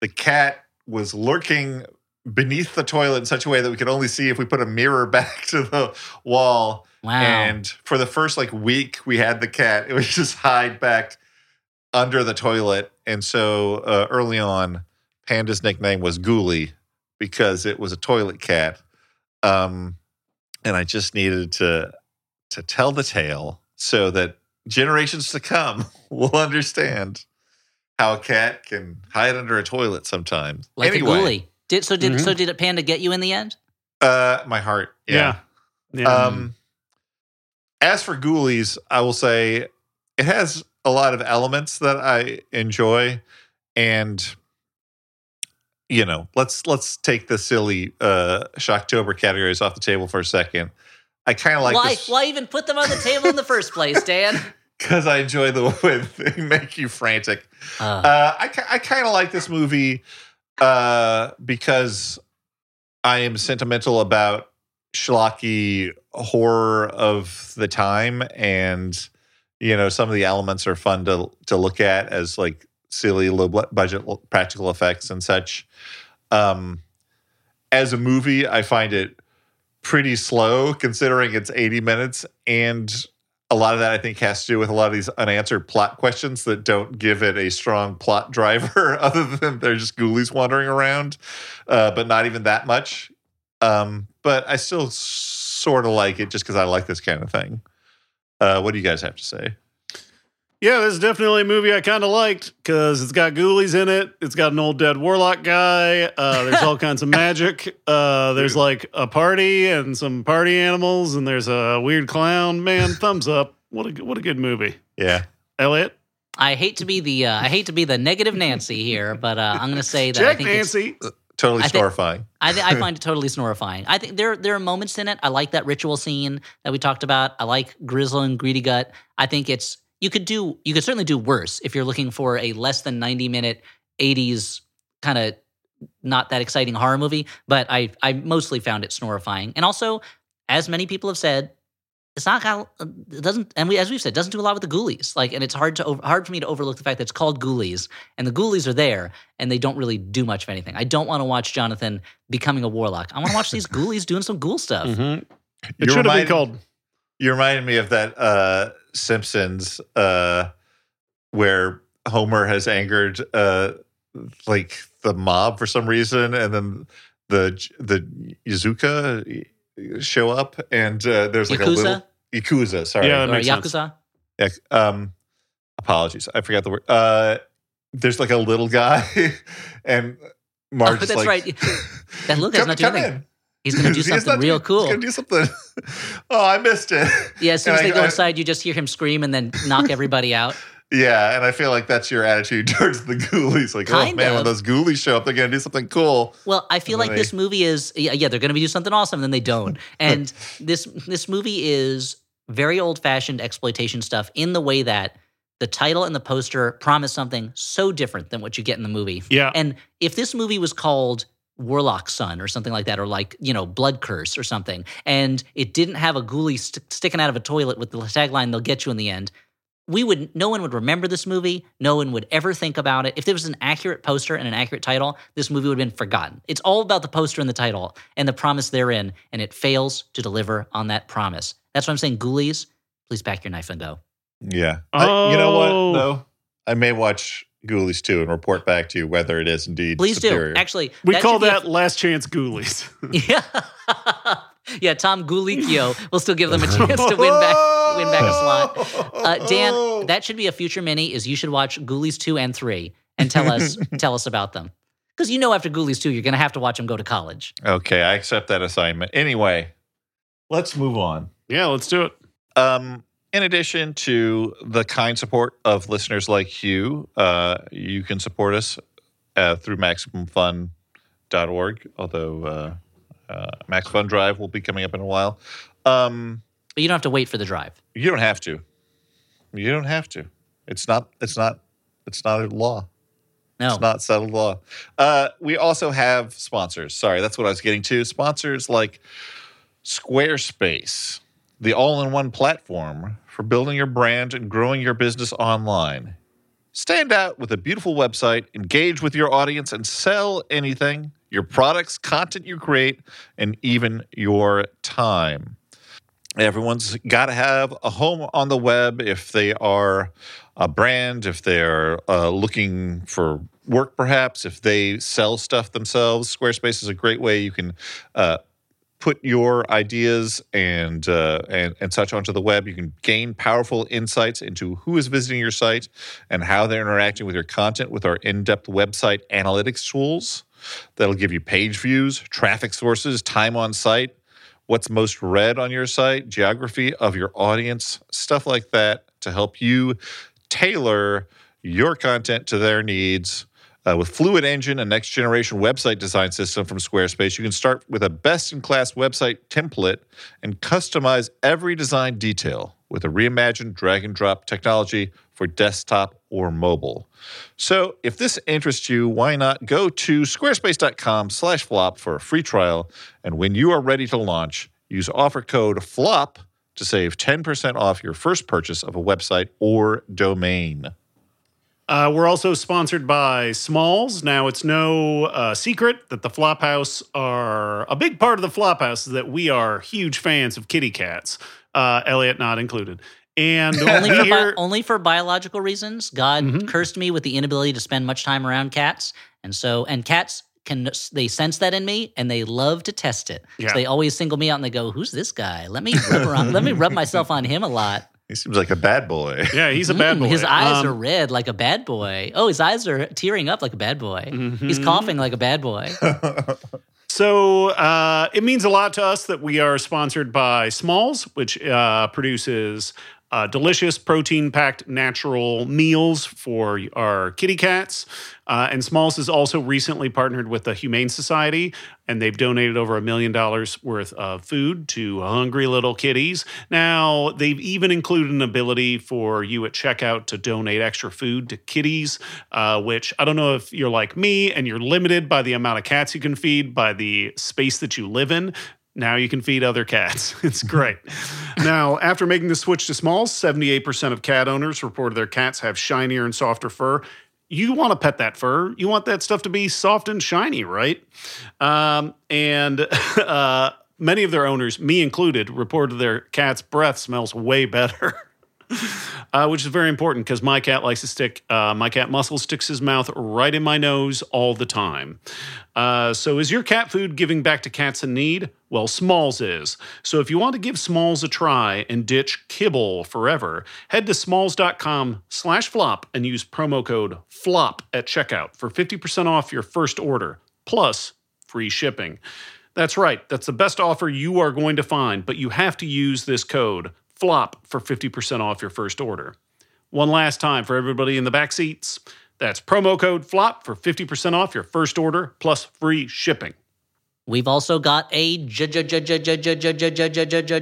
The cat was lurking beneath the toilet in such a way that we could only see if we put a mirror back to the wall. Wow. And for the first like week we had the cat, it was just hide back under the toilet. And so uh, early on, Panda's nickname was Ghoulie because it was a toilet cat. Um, and I just needed to to tell the tale so that generations to come will understand how a cat can hide under a toilet sometimes. like anyway, a ghoulie. Did so? Did Mhm. so? Did Panda get you in the end? Uh, my heart. Yeah. Yeah. Yeah. Um, as for Ghoulies, I will say it has a lot of elements that I enjoy, and you know, let's let's take the silly uh Shocktober categories off the table for a second. I kind of like why? this Why even put them on the table in the first place, Dan? because I enjoy the way they make you frantic. Uh, Uh, I I kind of like this movie uh, because I am sentimental about schlocky horror of the time, and you know some of the elements are fun to to look at as like silly low budget practical effects and such. Um, as a movie, I find it pretty slow considering it's 80 minutes and a lot of that I think has to do with a lot of these unanswered plot questions that don't give it a strong plot driver, other than they're just ghoulies wandering around, uh, but not even that much. Um, but I still sort of like it just because I like this kind of thing. Uh, what do you guys have to say? Yeah, this is definitely a movie I kind of liked because it's got ghoulies in it. It's got an old dead warlock guy. Uh, there's all kinds of magic. Uh, there's like a party and some party animals, and there's a weird clown. Man, thumbs up! What a what a good movie. Yeah, Elliot, I hate to be the uh, I hate to be the negative Nancy here, but uh, I'm going to say that I Jack think it's, Nancy. totally I think- horrifying. I, th- I find it totally snorifying. I think there there are moments in it. I like that ritual scene that we talked about. I like Grizzel and Greedigut. I think it's you could do you could certainly do worse if you're looking for a less than 90 minute 80s kind of not that exciting horror movie. But I I mostly found it snorifying. And also, as many people have said, it's not got it doesn't and we as we've said doesn't do a lot with the ghoulies like and it's hard to hard for me to overlook the fact that it's called ghoulies and the ghoulies are there and they don't really do much of anything i don't want to watch jonathan becoming a warlock i want to watch these ghoulies doing some ghoul stuff Mhm. It You should have been called. You reminded me of that uh, Simpsons uh, where Homer has angered uh, like the mob for some reason, and then the the Yazuka show up, and uh, there's like a little yakuza Yakuza. Sorry, Yeah, that or makes sense. yakuza Yeah, um, apologies, I forgot the word. Uh, there's like a little guy, and Marge Oh, that's like, right. That little guy's come, not doing come anything. In. he's gonna do He's something not real doing- cool He's gonna do something. oh, I missed it. yeah as soon as And they I- go I- inside you just hear him scream and then knock everybody out Yeah, and I feel like that's your attitude towards the ghoulies. Like, oh Kind man, when those ghoulies show up, they're gonna do something cool. Well, I feel like then this movie is yeah, yeah they're going to be do something awesome, and then they don't. And this this movie is very old fashioned exploitation stuff in the way that the title and the poster promise something so different than what you get in the movie. Yeah. And if this movie was called Warlock Son or something like that, or like you know Blood Curse or something, and it didn't have a ghoulie st- sticking out of a toilet with the tagline "They'll get you in the end," we would no one would remember this movie. No one would ever think about it. If there was an accurate poster and an accurate title, this movie would have been forgotten. It's all about the poster and the title and the promise therein, and it fails to deliver on that promise. That's what I'm saying. Ghoulies, please pack your knife and go. Yeah. I- you know what Oh. though? I may watch Ghoulies too and report back to you whether it is indeed Please superior. do. Actually, We that call should be a- that last chance ghoulies. Yeah. yeah, Tom Gulicchio will still give them a chance to win back win back a slot. Uh, Dan, that should be a future mini is you should watch Ghoulies 2 and 3 and tell us tell us about them. Because you know after Ghoulies 2 you're going to have to watch them go to college. okay, I accept that assignment. Anyway, let's move on. yeah, let's do it. Um, in addition to the kind support of listeners like you, uh, you can support us uh, through MaximumFun.org, although uh, uh, Max Fun Drive will be coming up in a while. Um, But you don't have to wait for the drive. you don't have to. You don't have to. It's not. It's not. It's not a law. No. It's not settled law. Uh, we also have sponsors. Sorry, that's what I was getting to. Sponsors like Squarespace, the all in one platform for building your brand and growing your business online. Stand out with a beautiful website, engage with your audience, and sell anything your products, content you create, and even your time. Everyone's got to have a home on the web if they are a brand, if they're uh, looking for work, perhaps, if they sell stuff themselves. Squarespace is a great way you can uh, put your ideas and, uh, and and such onto the web. You can gain powerful insights into who is visiting your site and how they're interacting with your content with our in-depth website analytics tools. That'll give you page views, traffic sources, time on site, what's most read on your site, geography of your audience, stuff like that to help you tailor your content to their needs. Uh, with Fluid Engine, a next generation website design system from Squarespace, you can start with a best in class website template and customize every design detail with a reimagined drag and drop technology for desktop or mobile. So if this interests you, why not go to squarespace.com slash flop for a free trial. And when you are ready to launch, use offer code FLOP to save 10% off your first purchase of a website or domain. Uh, we're also sponsored by Smalls. Now, it's no uh, secret that the Flophouse are a big part of the Flophouse is that we are huge fans of kitty cats, uh, Elliot not included. And only, for bi- only for biological reasons. God Mhm. cursed me with the inability to spend much time around cats, and so and cats can they sense that in me and they love to test it. Yeah. So they always single me out and they go, "Who's this guy? Let me rub around. let me rub myself on him a lot." He seems like a bad boy. yeah, he's a bad Mm, boy. His eyes Um, are red like a bad boy. Oh, his eyes are tearing up like a bad boy. He's mhm. coughing like a bad boy. So uh, it means a lot to us that we are sponsored by Smalls, which uh, produces uh, delicious protein packed natural meals for our kitty cats. Uh, and Smalls has also recently partnered with the Humane Society, and they've donated over a million dollars worth of food to hungry little kitties. Now, they've even included an ability for you at checkout to donate extra food to kitties, uh, which I don't know if you're like me and you're limited by the amount of cats you can feed, by the space that you live in. Now you can feed other cats. It's great. now, after making the switch to smalls, 78% of cat owners reported their cats have shinier and softer fur. You want to pet that fur. You want that stuff to be soft and shiny, right? Um, and uh, many of their owners, me included, reported their cat's breath smells way better. uh, which is very important because my cat likes to stick, uh, my cat muscle sticks his mouth right in my nose all the time. Uh, so, is your cat food giving back to cats in need? Well, Smalls is. So, if you want to give Smalls a try and ditch kibble forever, head to smalls.com slash flop and use promo code FLOP at checkout for 50% off your first order, plus free shipping. That's right, that's the best offer you are going to find, but you have to use this code flop for 50% off your first order. One last time for everybody in the back seats. That's promo code FLOP for 50% off your first order plus free shipping. We've also got a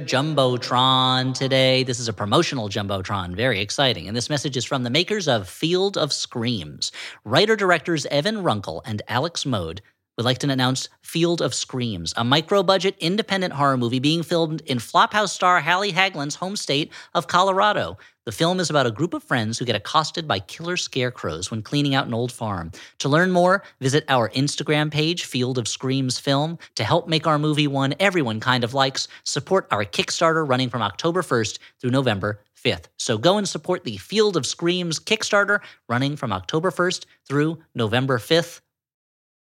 jumbotron today. This is a promotional jumbotron, very exciting. And this message is from the makers of Field of Screams. Writer directors Evan Runkle and Alex Mode would like to announce Field of Screams, a micro budget independent horror movie being filmed in Flophouse star Hallie Haglund's home state of Colorado. The film is about a group of friends who get accosted by killer scarecrows when cleaning out an old farm. To learn more, visit our Instagram page, Field of Screams Film. To help make our movie one everyone kind of likes, support our Kickstarter running from October 1st through November 5th. So go and support the Field of Screams Kickstarter running from October 1st through November 5th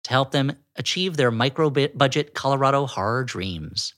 to help them achieve their micro budget Colorado horror dreams.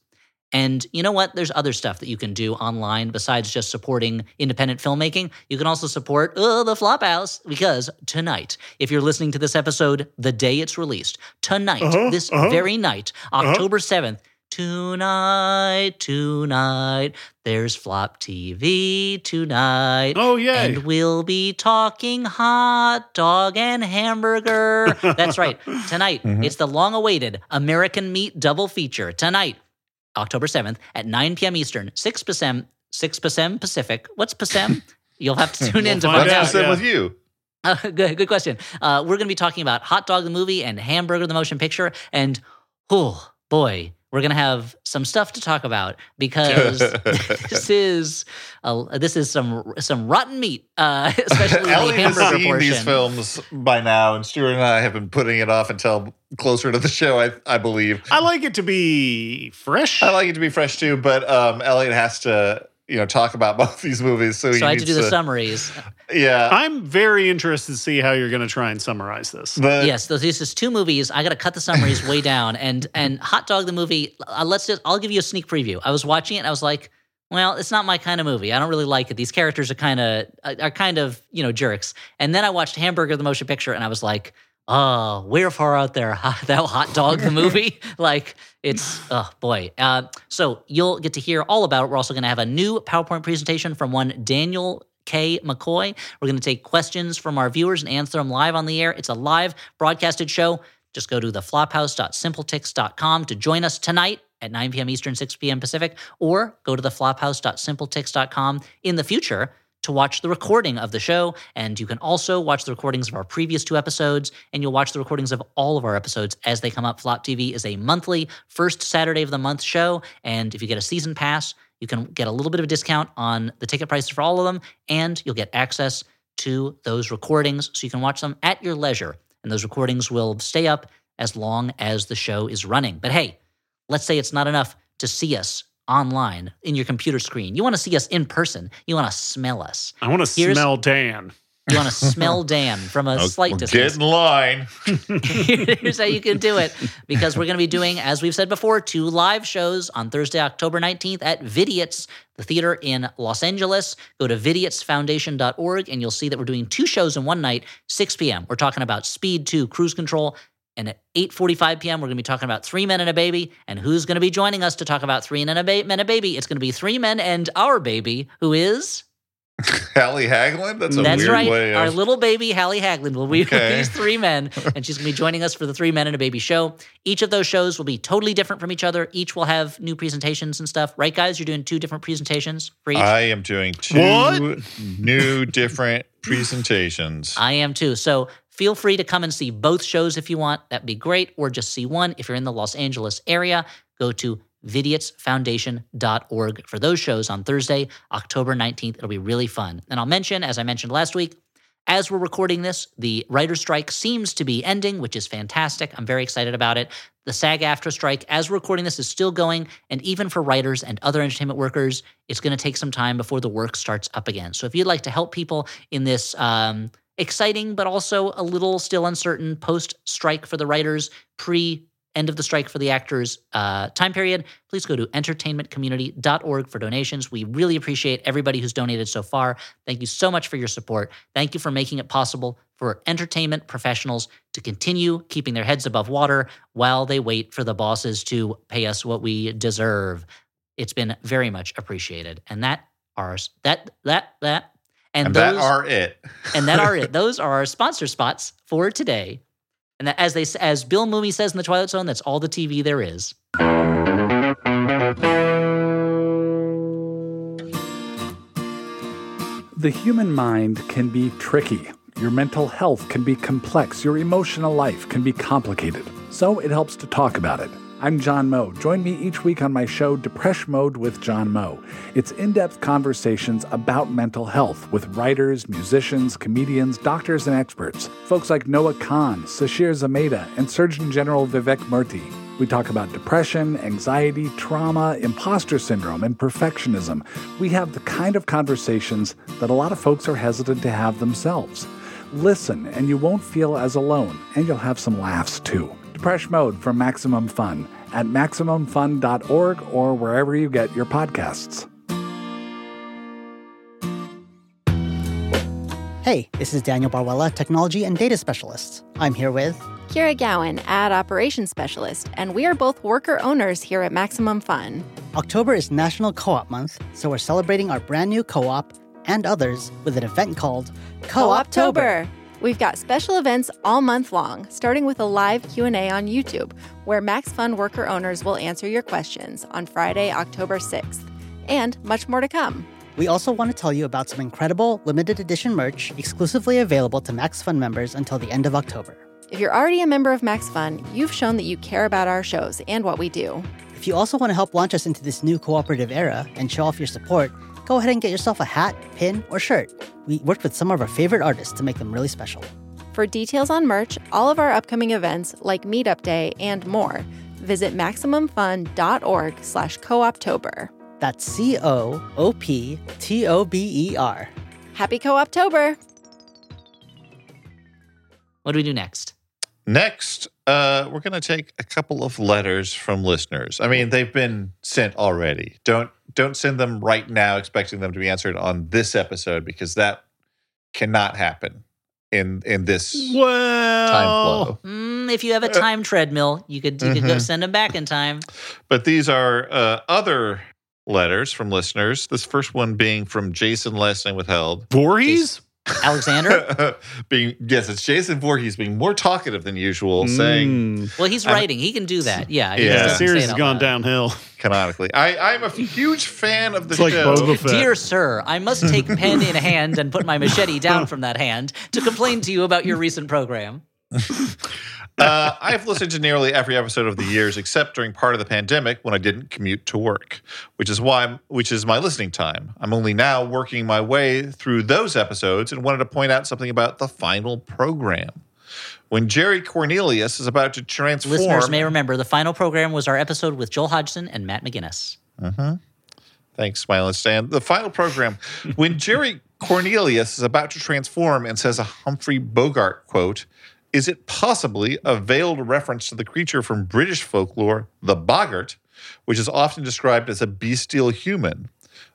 And you know what? There's other stuff that you can do online besides just supporting independent filmmaking. You can also support uh, the Flophouse because tonight, if you're listening to this episode the day it's released, tonight, Uh-huh, this uh-huh, very night, October 7th, tonight, tonight, there's Flop TV tonight. Oh, yeah. And we'll be talking hot dog and hamburger. That's right. Tonight, Mhm. it's the long awaited American Meat double feature. Tonight, October 7th at 9 p.m. Eastern, 6 p.m. 6 p.m. Pacific. What's p.m.? You'll have to tune in We'll to find find What's out, same yeah. with you? Uh, good, good question. Uh, we're going to be talking about Hot Dog the movie and Hamburger the motion picture. And oh boy, we're gonna have some stuff to talk about because this is uh, this is some some rotten meat, uh, especially the Ellie has seen portion. these films by now, and Stuart and I have been putting it off until closer to the show. I, I believe. I like it to be fresh. I like it to be fresh too, but um, Elliot has to, you know, talk about both these movies. So, he So I had to needs do the summaries. Yeah. I'm very interested to see how you're going to try and summarize this. the, yes, those this is two movies. I got to cut the summaries way down. And and Hot Dog the movie. Uh, let's just. I'll give you a sneak preview. I was watching it. and I was like, well, it's not my kind of movie. I don't really like it. These characters are kind of are kind of you know jerks. And then I watched Hamburger the motion picture, and I was like. Oh, we're far out there. that hot dog, the movie. like, it's, oh boy. Uh, so you'll get to hear all about it. We're also going to have a new PowerPoint presentation from one Daniel K. McCoy. We're going to take questions from our viewers and answer them live on the air. It's a live broadcasted show. Just go to theflophouse.simpletix.com to join us tonight at 9 p.m. Eastern, 6 p.m. Pacific, or go to theflophouse.simpletix.com in the future to watch the recording of the show. And you can also watch the recordings of our previous two episodes, and you'll watch the recordings of all of our episodes as they come up. Flop TV is a monthly, first Saturday of the month show. And if you get a season pass, you can get a little bit of a discount on the ticket prices for all of them, and you'll get access to those recordings so you can watch them at your leisure. And those recordings will stay up as long as the show is running. But hey, let's say it's not enough to see us online in your computer screen. You want to see us in person. You want to smell us. I want to smell Dan. You want to smell Dan from a oh, slight Well, distance. Get in line. Here's how you can do it because we're going to be doing, as we've said before, two live shows on Thursday, October 19th at Vidiots, the theater in Los Angeles. Go to vidiotsfoundation.org and you'll see that we're doing two shows in one night, 6 p.m. We're talking about Speed 2 Cruise Control. And at 8:45 p.m., we're going to be talking about Three Men and a Baby. And who's going to be joining us to talk about Three Men and a, ba- Men and a Baby? It's going to be Three Men and Our Baby, who is Hallie Haglund? That's a that's weird right. way Our little baby Hallie Haglund will be with Okay. these three men, and she's going to be joining us for the Three Men and a Baby show. Each of those shows will be totally different from each other. Each will have new presentations and stuff. Right, guys? You're doing two different presentations for each. I am doing two What? new different presentations. I am too. So feel free to come and see both shows if you want. That'd be great. Or just see one. If you're in the Los Angeles area, go to vidiotsfoundation.org for those shows on Thursday, October 19th. It'll be really fun. And I'll mention, as I mentioned last week, as we're recording this, the writer's strike seems to be ending, which is fantastic. I'm very excited about it. The SAG AFTRA strike, as we're recording this, is still going. And even for writers and other entertainment workers, it's going to take some time before the work starts up again. So if you'd like to help people in this um, exciting, but also a little still uncertain post strike for the writers, pre end of the strike for the actors uh, time period, please go to entertainmentcommunity.org for donations. We really appreciate everybody who's donated so far. Thank you so much for your support. Thank you for making it possible for entertainment professionals to continue keeping their heads above water while they wait for the bosses to pay us what we deserve. It's been very much appreciated. And that ours that that that and, and those that are it. and that are it. Those are our sponsor spots for today. And that, as they as Bill Mumy says in the Twilight Zone, that's all the TV there is. The human mind can be tricky. Your mental health can be complex. Your emotional life can be complicated. So it helps to talk about it. I'm John Moe. Join me each week on my show, Depresh Mode with John Moe. It's in depth conversations about mental health with writers, musicians, comedians, doctors, and experts. Folks like Noah Kahan, Sasheer Zamata, and Surgeon General Vivek Murthy. We talk about depression, anxiety, trauma, imposter syndrome, and perfectionism. We have the kind of conversations that a lot of folks are hesitant to have themselves. Listen, and you won't feel as alone, and you'll have some laughs too. Depresh Mode from Maximum Fun at MaximumFun.org or wherever you get your podcasts. Hey, this is Daniel Barwella, Technology and Data Specialist. I'm here with Kira Gowan, Ad Operations Specialist, and we are both worker owners here at Maximum Fun. October is National Co-op Month, so we're celebrating our brand new co-op and others with an event called Co-optober. We've got special events all month long, starting with a live Q&A on YouTube, where Max Fun worker owners will answer your questions on Friday, October 6th, and much more to come. We also want to tell you about some incredible limited edition merch exclusively available to Max Fun members until the end of October. If you're already a member of Max Fun, you've shown that you care about our shows and what we do. If you also want to help launch us into this new cooperative era and show off your support, go ahead and get yourself a hat, pin, or shirt. We worked with some of our favorite artists to make them really special. For details on merch, all of our upcoming events like Meetup Day and more, visit MaximumFun.org slash cooptober. That's C O O P T O B E R. Happy Co-Optober! What do we do next? Next, uh, we're going to take a couple of letters from listeners. I mean, they've been sent already. Don't don't send them right now, expecting them to be answered on this episode because that cannot happen in in this time flow. Mm, if you have a time treadmill, you could you could go Mhm. send them back in time. But these are uh, other letters from listeners. This first one being from Jason, last name withheld. Voorhees? Alexander? being yes, it's Jason Voorhees being more talkative than usual, saying Mm. Well, he's I'm- writing. He can do that. Yeah. Yeah. the series has gone loud. downhill. canonically. I, I'm a huge fan of the It's like show. Boba Fett. Dear sir, I must take pen in hand and put my machete down from that hand to complain to you about your recent program. uh, I've listened to nearly every episode of the years, except during part of the pandemic when I didn't commute to work, which is why, I'm, which is my listening time. I'm only now working my way through those episodes, and wanted to point out something about the final program. When Jerry Cornelius is about to transform, Listeners may remember the final program was our episode with Joel Hodgson and Matt McGinnis. Uh-huh. Thanks, Smile and Stan. The final program, when Jerry Cornelius is about to transform and says a Humphrey Bogart quote, is it possibly a veiled reference to the creature from British folklore, the boggart, which is often described as a bestial human?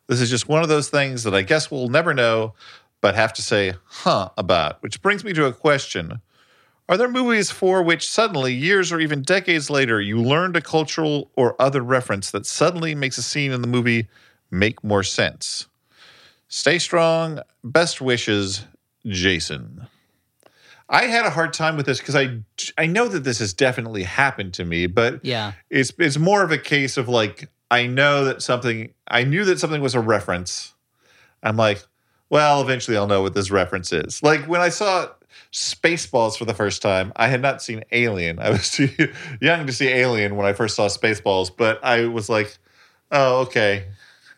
This is just one of those things that I guess we'll never know, but have to say, huh, about. Which brings me to a question. Are there movies for which suddenly, years or even decades later, you learned a cultural or other reference that suddenly makes a scene in the movie make more sense? Stay strong. Best wishes, Jason. I had a hard time with this because I I know that this has definitely happened to me, but Yeah. it's it's more of a case of like I know that something I knew that something was a reference. I'm like, well, eventually I'll know what this reference is. Like when I saw Spaceballs for the first time, I had not seen Alien. I was too young to see Alien when I first saw Spaceballs, but I was like, oh, okay,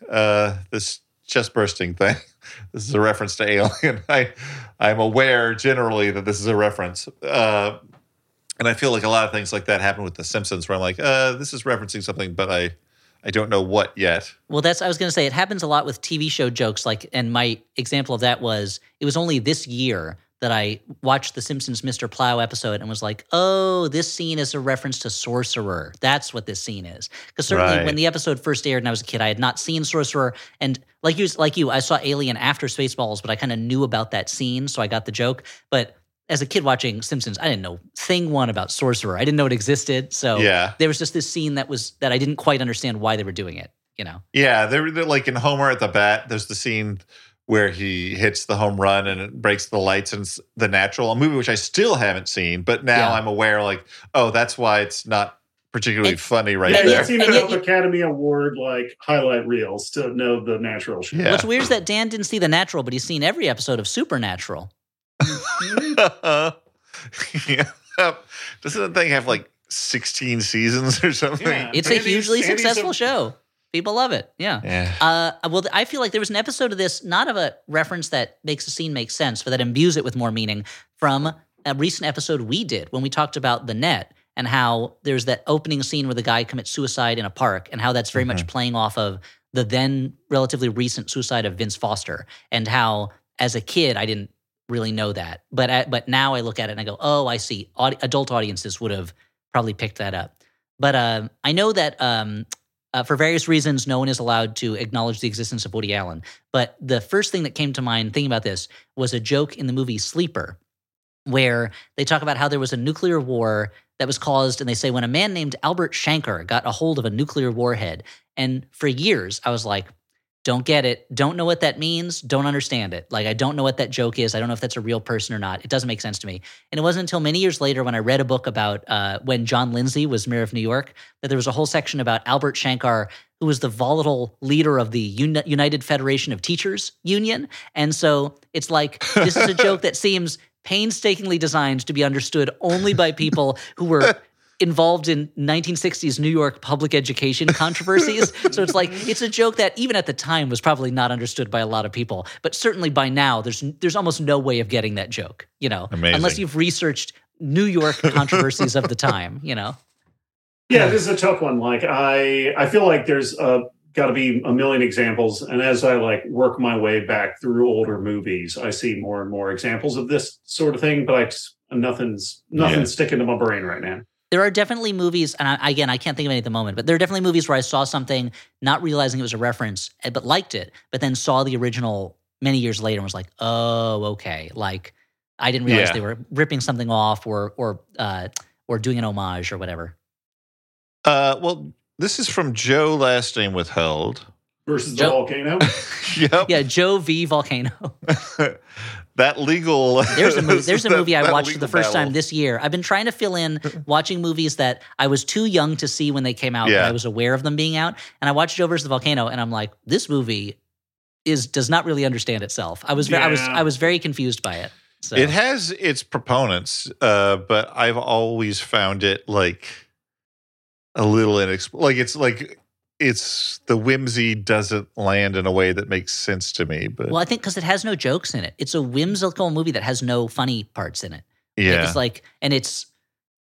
uh, this chest bursting thing. This is a reference to Alien. I I'm aware generally that this is a reference. Uh, and I feel like a lot of things like that happen with The Simpsons, where I'm like, uh, this is referencing something, but I, I don't know what yet. Well, that's I was going to say it happens a lot with TV show jokes. Like, and my example of that was it was only this year that I watched the Simpsons Mr. Plow episode and was like, oh, this scene is a reference to Sorcerer. That's what this scene is. Because certainly Right. when the episode first aired and I was a kid, I had not seen Sorcerer, and like you, like you, I saw Alien after Spaceballs, but I kind of knew about that scene, so I got the joke. But as a kid watching Simpsons, I didn't know thing one about Sorcerer. I didn't know it existed. So Yeah. there was just this scene that was that I didn't quite understand why they were doing it. You know. Yeah, they're, they're like in Homer at the bat. There's the scene where he hits the home run and it breaks the lights and it's the natural, a movie which I still haven't seen, but now Yeah. I'm aware like, oh, that's why it's not particularly And- funny right Yeah, And you've there. seen and enough Academy Award like highlight reels to know the natural shit. Yeah. What's weird is that Dan didn't see The Natural, but he's seen every episode of Supernatural. yeah. Doesn't the thing have like 16 seasons or something? Yeah. It's a hugely Andy's successful a- show. People love it. Yeah. Yeah. Uh, well, I feel like there was an episode of this, not of a reference that makes a scene make sense, but that imbues it with more meaning from a recent episode we did when we talked about the net and how there's that opening scene where the guy commits suicide in a park and how that's very much playing off of the then relatively recent suicide of Vince Foster and how as a kid I didn't really know that, but I, but now I look at it and I go, oh, I see. Adult audiences would have probably picked that up, but uh, I know that um, uh, for various reasons, no one is allowed to acknowledge the existence of Woody Allen. But the first thing that came to mind thinking about this was a joke in the movie Sleeper, where they talk about how there was a nuclear war that was caused, and they say when a man named Albert Shanker got a hold of a nuclear warhead. And for years, I was like, don't get it, don't know what that means, don't understand it. Like, I don't know what that joke is. I don't know if that's a real person or not. It doesn't make sense to me. And it wasn't until many years later when I read a book about uh, when John Lindsay was mayor of New York that there was a whole section about Albert Shanker, who was the volatile leader of the Uni- United Federation of Teachers Union. And so it's like this is a joke that seems painstakingly designed to be understood only by people who were involved in 1960s New York public education controversies. so it's like it's a joke that even at the time was probably not understood by a lot of people, but certainly by now there's there's almost no way of getting that joke, you know, Amazing. unless you've researched New York controversies of the time, you know. Yeah, this is a tough one. Like I, I feel like there's uh, got to be a million examples, and as I like work my way back through older movies, I see more and more examples of this sort of thing. But I just, nothing's nothing's Yeah. sticking to my brain right now. There are definitely movies, and I, again, I can't think of any at the moment, but there are definitely movies where I saw something, not realizing it was a reference, eh, but liked it, but then saw the original many years later and was like, oh, okay. Like I didn't realize Yeah. they were ripping something off or or uh, or doing an homage or whatever. Uh, well, this is from Joe, last name withheld. Versus the Joe- volcano. yep. Yeah, Joe V Volcano. that legal. There's a movie. There's a that- movie I watched for the first battle. time this year. I've been trying to fill in watching movies that I was too young to see when they came out, Yeah. I was aware of them being out. And I watched Joe versus the Volcano, and I'm like, this movie is does not really understand itself. I was ve- I was I was very confused by it. So It has its proponents, uh, but I've always found it like a little inexplicable. like it's like it's the whimsy doesn't land in a way that makes sense to me. But well, I think because it has no jokes in it. It's a whimsical movie that has no funny parts in it. yeah, It's like, and it's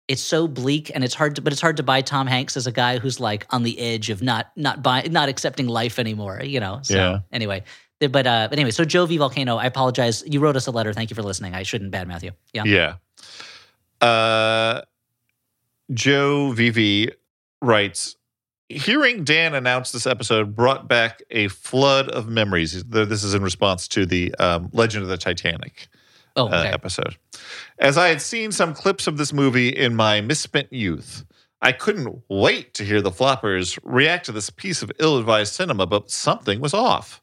it's so bleak, and it's hard to, but it's hard to buy Tom Hanks as a guy who's like on the edge of not not buy not accepting life anymore. You know. So Yeah. anyway, but uh, but anyway, so Joe V Volcano, I apologize. You wrote us a letter. Thank you for listening. I shouldn't badmouth you. Yeah. Yeah. Uh, Joe VV writes Hearing Dan announce this episode brought back a flood of memories. This is in response to the um, Legend of the Titanic Oh, uh, episode. As I had seen some clips of this movie in my misspent youth, I couldn't wait to hear the floppers react to this piece of ill advised cinema, but something was off.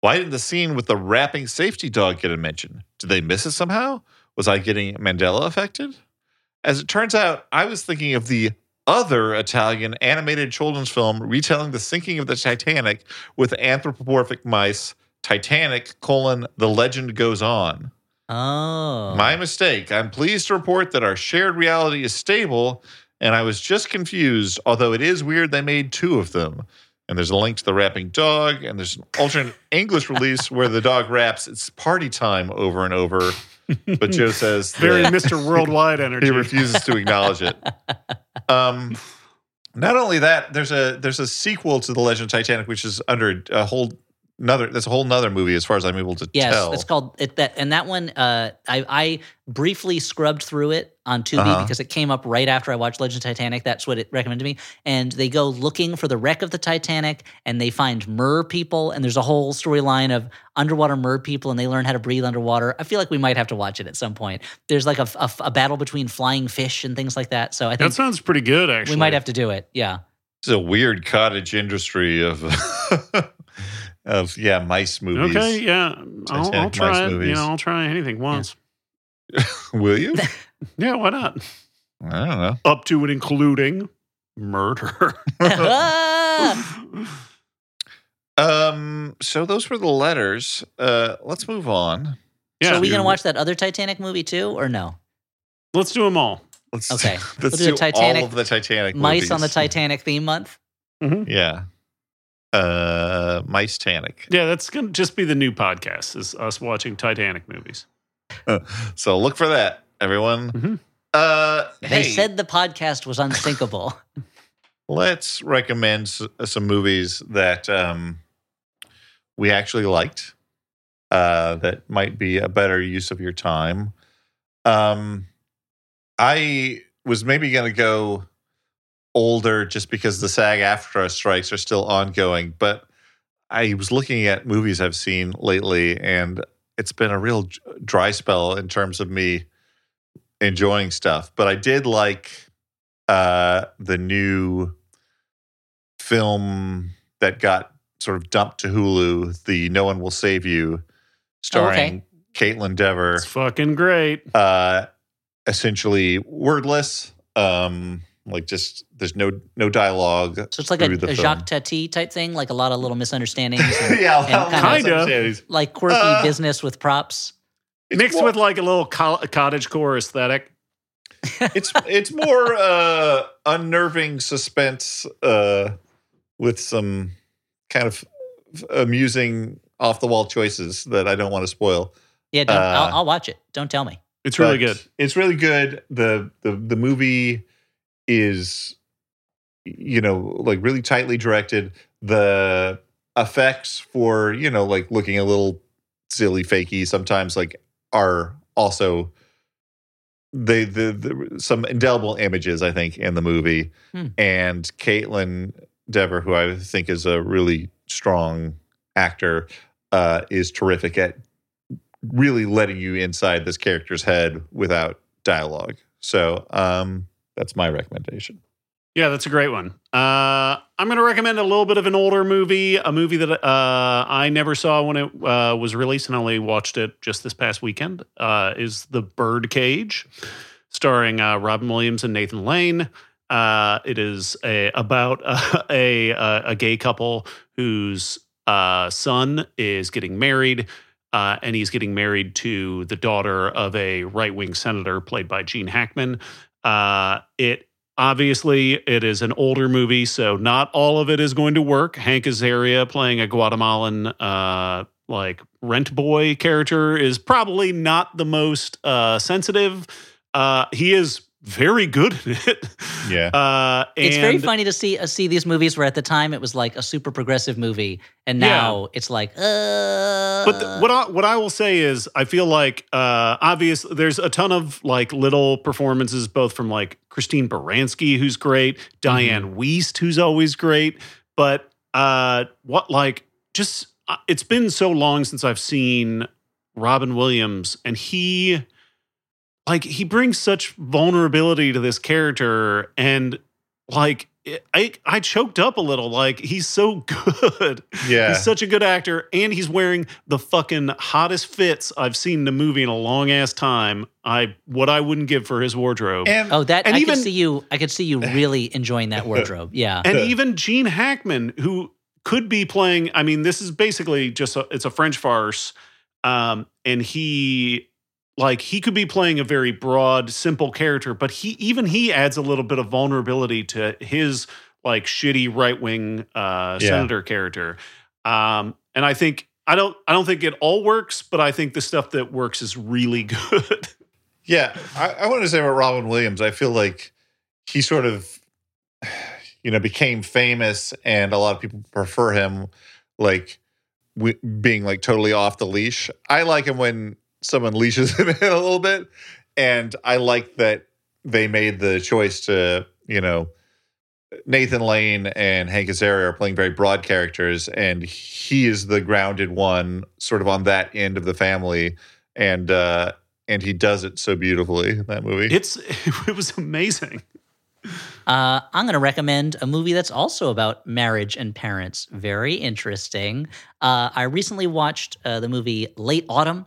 Why didn't the scene with the rapping safety dog get a mention? Did they miss it somehow? Was I getting Mandela affected? As it turns out, I was thinking of the other Italian animated children's film retelling the sinking of the Titanic with anthropomorphic mice, Titanic, colon, the legend goes on. oh, My mistake. I'm pleased to report that our shared reality is stable, and I was just confused, although it is weird they made two of them. And there's a link to the rapping dog, and there's an alternate English release where the dog raps, it's party time over and over. But Joe says Very Mr. Worldwide energy. he refuses to acknowledge it. Um, not only that, there's a there's a sequel to the Legend of Titanic, which is under a whole another. That's a whole nother movie, as far as I'm able to Yes, tell. it's called it, that, and that one. Uh, I, I briefly scrubbed through it on Tubi Uh-huh. because it came up right after I watched Legend of Titanic. That's what it recommended to me. And they go looking for the wreck of the Titanic, and they find mer people, and there's a whole storyline of underwater mer people, and they learn how to breathe underwater. I feel like we might have to watch it at some point. There's like a, a, a battle between flying fish and things like that. So I think That sounds pretty good, actually. we might have to do it. Yeah. It's a weird cottage industry of of yeah mice movies. Okay, yeah. I'll, I'll try mice it. You know, I'll try anything once. Will you? Yeah, why not? I don't know. Up to and including murder. Um. So those were the letters. Uh. Let's move on. yeah. so are we gonna watch that other Titanic movie too, or no? Let's do them all. Let's Okay. Let's We'll do do Titanic- all of the Titanic Mice on the. Titanic theme month. Yeah. Uh. Mice Titanic. Yeah, that's gonna just be the new podcast. Is us watching Titanic movies. So look for that, everyone. Mhm. Uh. They hey, said the podcast was unsinkable. let's recommend s- some movies that um, we actually liked uh, that might be a better use of your time. Um, I was maybe going to go older just because the SAG AFTRA strikes are still ongoing, but I was looking at movies I've seen lately, and it's been a real dry spell in terms of me enjoying stuff. But I did like uh, the new film that got sort of dumped to Hulu, the No One Will Save You, starring Kaitlyn Dever, It's fucking great. uh, essentially wordless. Um, like just there's no no dialogue. So it's like a, a. Jacques Tati type thing, like a lot of little misunderstandings, and, yeah, and well, kinda- Kinda. like quirky Uh, business with props. It's Mixed more- with like a little co- cottage core aesthetic. it's it's more uh, unnerving suspense uh, with some kind of amusing off the wall choices that I don't want to spoil. Yeah, don't, Uh, I'll, I'll watch it. Don't tell me. It's really good. It's really good. The the the movie is you know like really tightly directed. The effects for you know like looking a little silly fakey sometimes like are also they the, the some indelible images I think in the movie Hmm. and Kaitlyn Dever who I think is a really strong actor uh, is terrific at really letting you inside this character's head without dialogue. So um, that's my recommendation. Yeah, that's a great one. Uh, I'm going to recommend a little bit of an older movie, a movie that uh, I never saw when it uh, was released and only watched it just this past weekend. Uh, is The Birdcage, starring uh, Robin Williams and Nathan Lane. Uh, it is a, about a, a a gay couple whose son is getting married, and he's getting married to the daughter of a right wing senator played by Gene Hackman. Uh, it obviously it is an older movie, so not all of it is going to work. Hank Azaria playing a Guatemalan uh, like rent boy character is probably not the most uh, sensitive. Uh, he is very good at it. Yeah. Uh, It's very funny to see uh, see these movies where at the time it was like a super progressive movie, and now it's like, uh. But the, what I, what I will say is, I feel like uh, obvious. There's a ton of like little performances, both from like Christine Baranski, who's great, Dianne Wiest, who's always great. But uh, what like just uh, it's been so long since I've seen Robin Williams, and he like he brings such vulnerability to this character, and like I I choked up a little. Like he's so good. yeah. He's such a good actor, and he's wearing the fucking hottest fits I've seen in a movie in a long ass time. I what I wouldn't give for his wardrobe. and oh, that and I even- could see you. I could see you really enjoying that wardrobe. Yeah. and even Gene Hackman, who could be playing. I mean, this is basically just a, it's a French farce, um, and he like he could be playing a very broad, simple character, but he even he adds a little bit of vulnerability to his like shitty right wing uh, Yeah. senator character, um, and I think. I don't. I don't think it all works, but I think the stuff that works is really good. Yeah, I, I want to say about Robin Williams. I feel like he sort of, you know, became famous, and a lot of people prefer him, like w- being like totally off the leash. I like him when someone leashes him in a little bit, and I like that they made the choice to, you know, Nathan Lane and Hank Azaria are playing very broad characters, and he is the grounded one, sort of on that end of the family, and. uh and he does it so beautifully in that movie. It's it was amazing. Uh, I'm going to recommend a movie that's also about marriage and parents. Very interesting. Uh, I recently watched uh, the movie Late Autumn.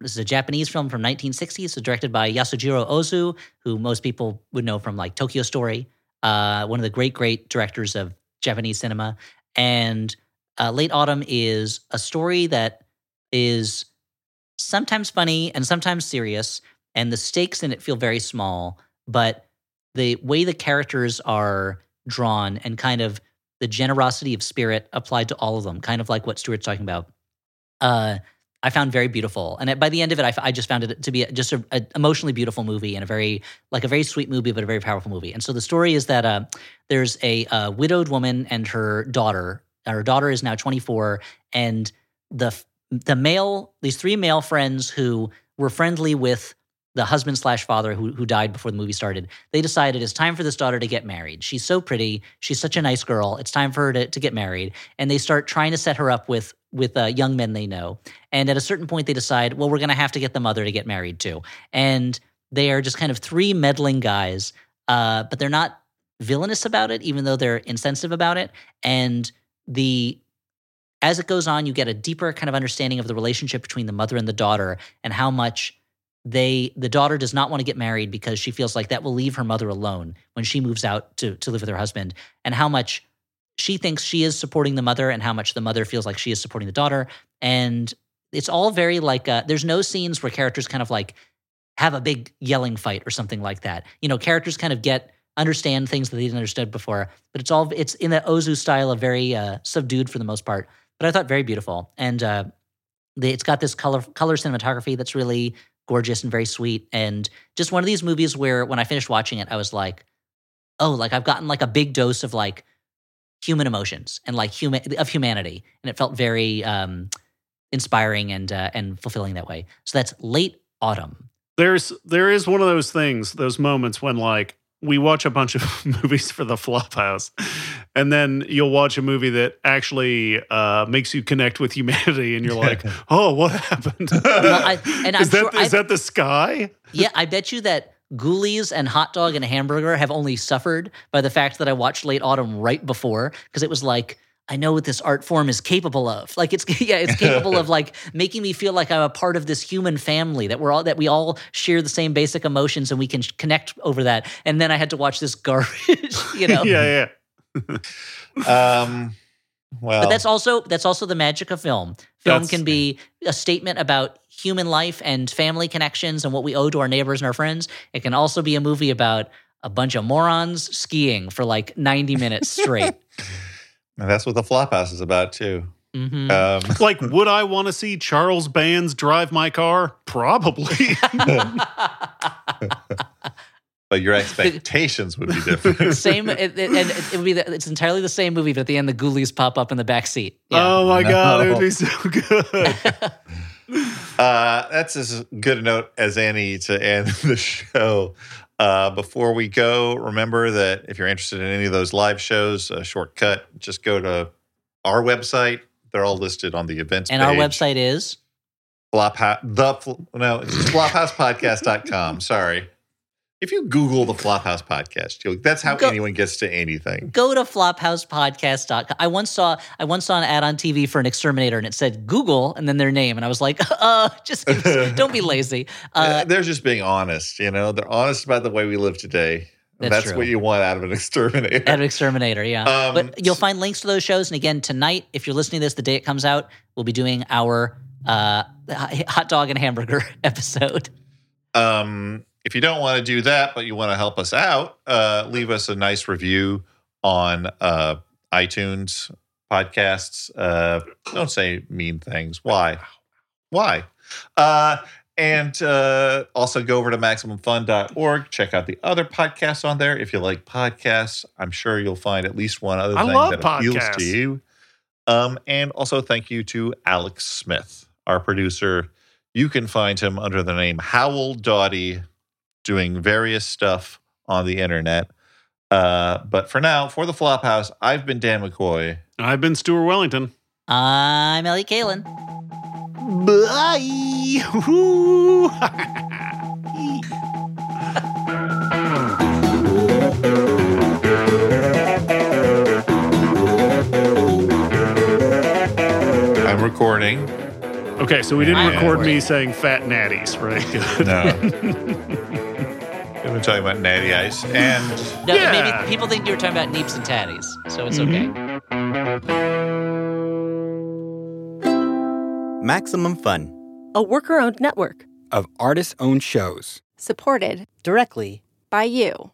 This is a Japanese film from 1960. It's directed by Yasujiro Ozu, who most people would know from like Tokyo Story, uh, one of the great, great directors of Japanese cinema. And uh, Late Autumn is a story that is sometimes funny and sometimes serious, and the stakes in it feel very small, but the way the characters are drawn and kind of the generosity of spirit applied to all of them, kind of like what Stuart's talking about, uh, I found very beautiful. And by the end of it, I just found it to be just a, a emotionally beautiful movie and a very like a very sweet movie, but a very powerful movie. And so the story is that uh, there's a, uh widowed woman and her daughter. Her daughter is now 24, and the the male these three male friends who were friendly with the husband slash father who, who died before the movie started they decided it's time for this daughter to get married she's so pretty she's such a nice girl it's time for her to, to get married and they start trying to set her up with with uh, young men they know and at a certain point they decide well we're going to have to get the mother to get married too. And they are just kind of three meddling guys uh, but they're not villainous about it even though they're insensitive about it. And the as it goes on you get a deeper kind of understanding of the relationship between the mother and the daughter and how much they the daughter does not want to get married because she feels like that will leave her mother alone when she moves out to to live with her husband and how much she thinks she is supporting the mother and how much the mother feels like she is supporting the daughter and it's all very like uh, there's no scenes where characters kind of like have a big yelling fight or something like that. You know, characters kind of get understand things that they didn't understand before, but it's all it's in the Ozu style of very uh, subdued for the most part. But I thought very beautiful, and uh, the, it's got this color color cinematography that's really gorgeous and very sweet, and just one of these movies where when I finished watching it, I was like, oh, like I've gotten like a big dose of like human emotions and like human of humanity, and it felt very um, inspiring and uh, and fulfilling that way. So that's late autumn. There's there is one of those things, those moments when like we watch a bunch of movies for the Flophouse, and then you'll watch a movie that actually uh, makes you connect with humanity, and you're like, "Oh, what happened? Well, I, and I'm is that sure is that the sky?" Yeah, I bet you that Ghoulies and Hot Dog and Hamburger have only suffered by the fact that I watched Late Autumn right before because it was like I know what this art form is capable of. Like it's yeah, it's capable of like making me feel like I'm a part of this human family that we're all that we all share the same basic emotions and we can sh- connect over that. And then I had to watch this garbage, you know. yeah, yeah. Um, well, But that's also that's also the magic of film. Film That's- can be a statement about human life and family connections and what we owe to our neighbors and our friends. It can also be a movie about a bunch of morons skiing for like 90 minutes straight. and that's what the Flophouse is about too. hmm Um, Like, would I want to see Charles Band's drive my car? Probably. but your expectations would be different. same, it, it- and it, would be the, it's entirely the same movie, but at the end the ghoulies pop up in the back seat. Yeah. Oh my god, it would be so good. Uh, that's as good a note as any to end the show. Uh, before we go, remember that if you're interested in any of those live shows, a shortcut, just go to our website. They're all listed on the events and page. our website is Flophouse, the no, it's flophousepodcast.com. Sorry. If you Google the Flophouse podcast, that's how Go- anyone gets to anything. go to flophousepodcast.com. I once saw I once saw an ad on TV for an exterminator and it said Google and then their name and I was like, uh, just don't be lazy. Uh, Uh, They're just being honest, you know. They're honest about the way we live today. That's That's, what you want out of an exterminator. Ad Exterminator, yeah. Um, but you'll find links to those shows. And again, tonight, if you're listening to this the day it comes out, we'll be doing our uh, hot dog and hamburger episode. Um, if you don't want to do that, but you want to help us out, uh, leave us a nice review on uh, iTunes podcasts. Uh, don't say mean things. Why? Why? Uh, and uh, also go over to MaximumFun.org. Check out the other podcasts on there. If you like podcasts, I'm sure you'll find at least one other I thing that appeals to you. Um, and also thank you to Alex Smith, our producer. You can find him under the name Howell Doughty, doing various stuff on the internet. Uh, but for now, for the Flophouse, I've been Dan McCoy. I've been Stuart Wellington. I'm Elliott Kalan. I'm recording. okay, so we didn't I'm record me saying fat natties, right? No. We've been talking about Natty Ice. And No, Yeah. maybe people think you were talking about Neeps and Tatties, so it's Mhm. okay. Maximum Fun A worker owned network of artist owned shows. supported Directly by you.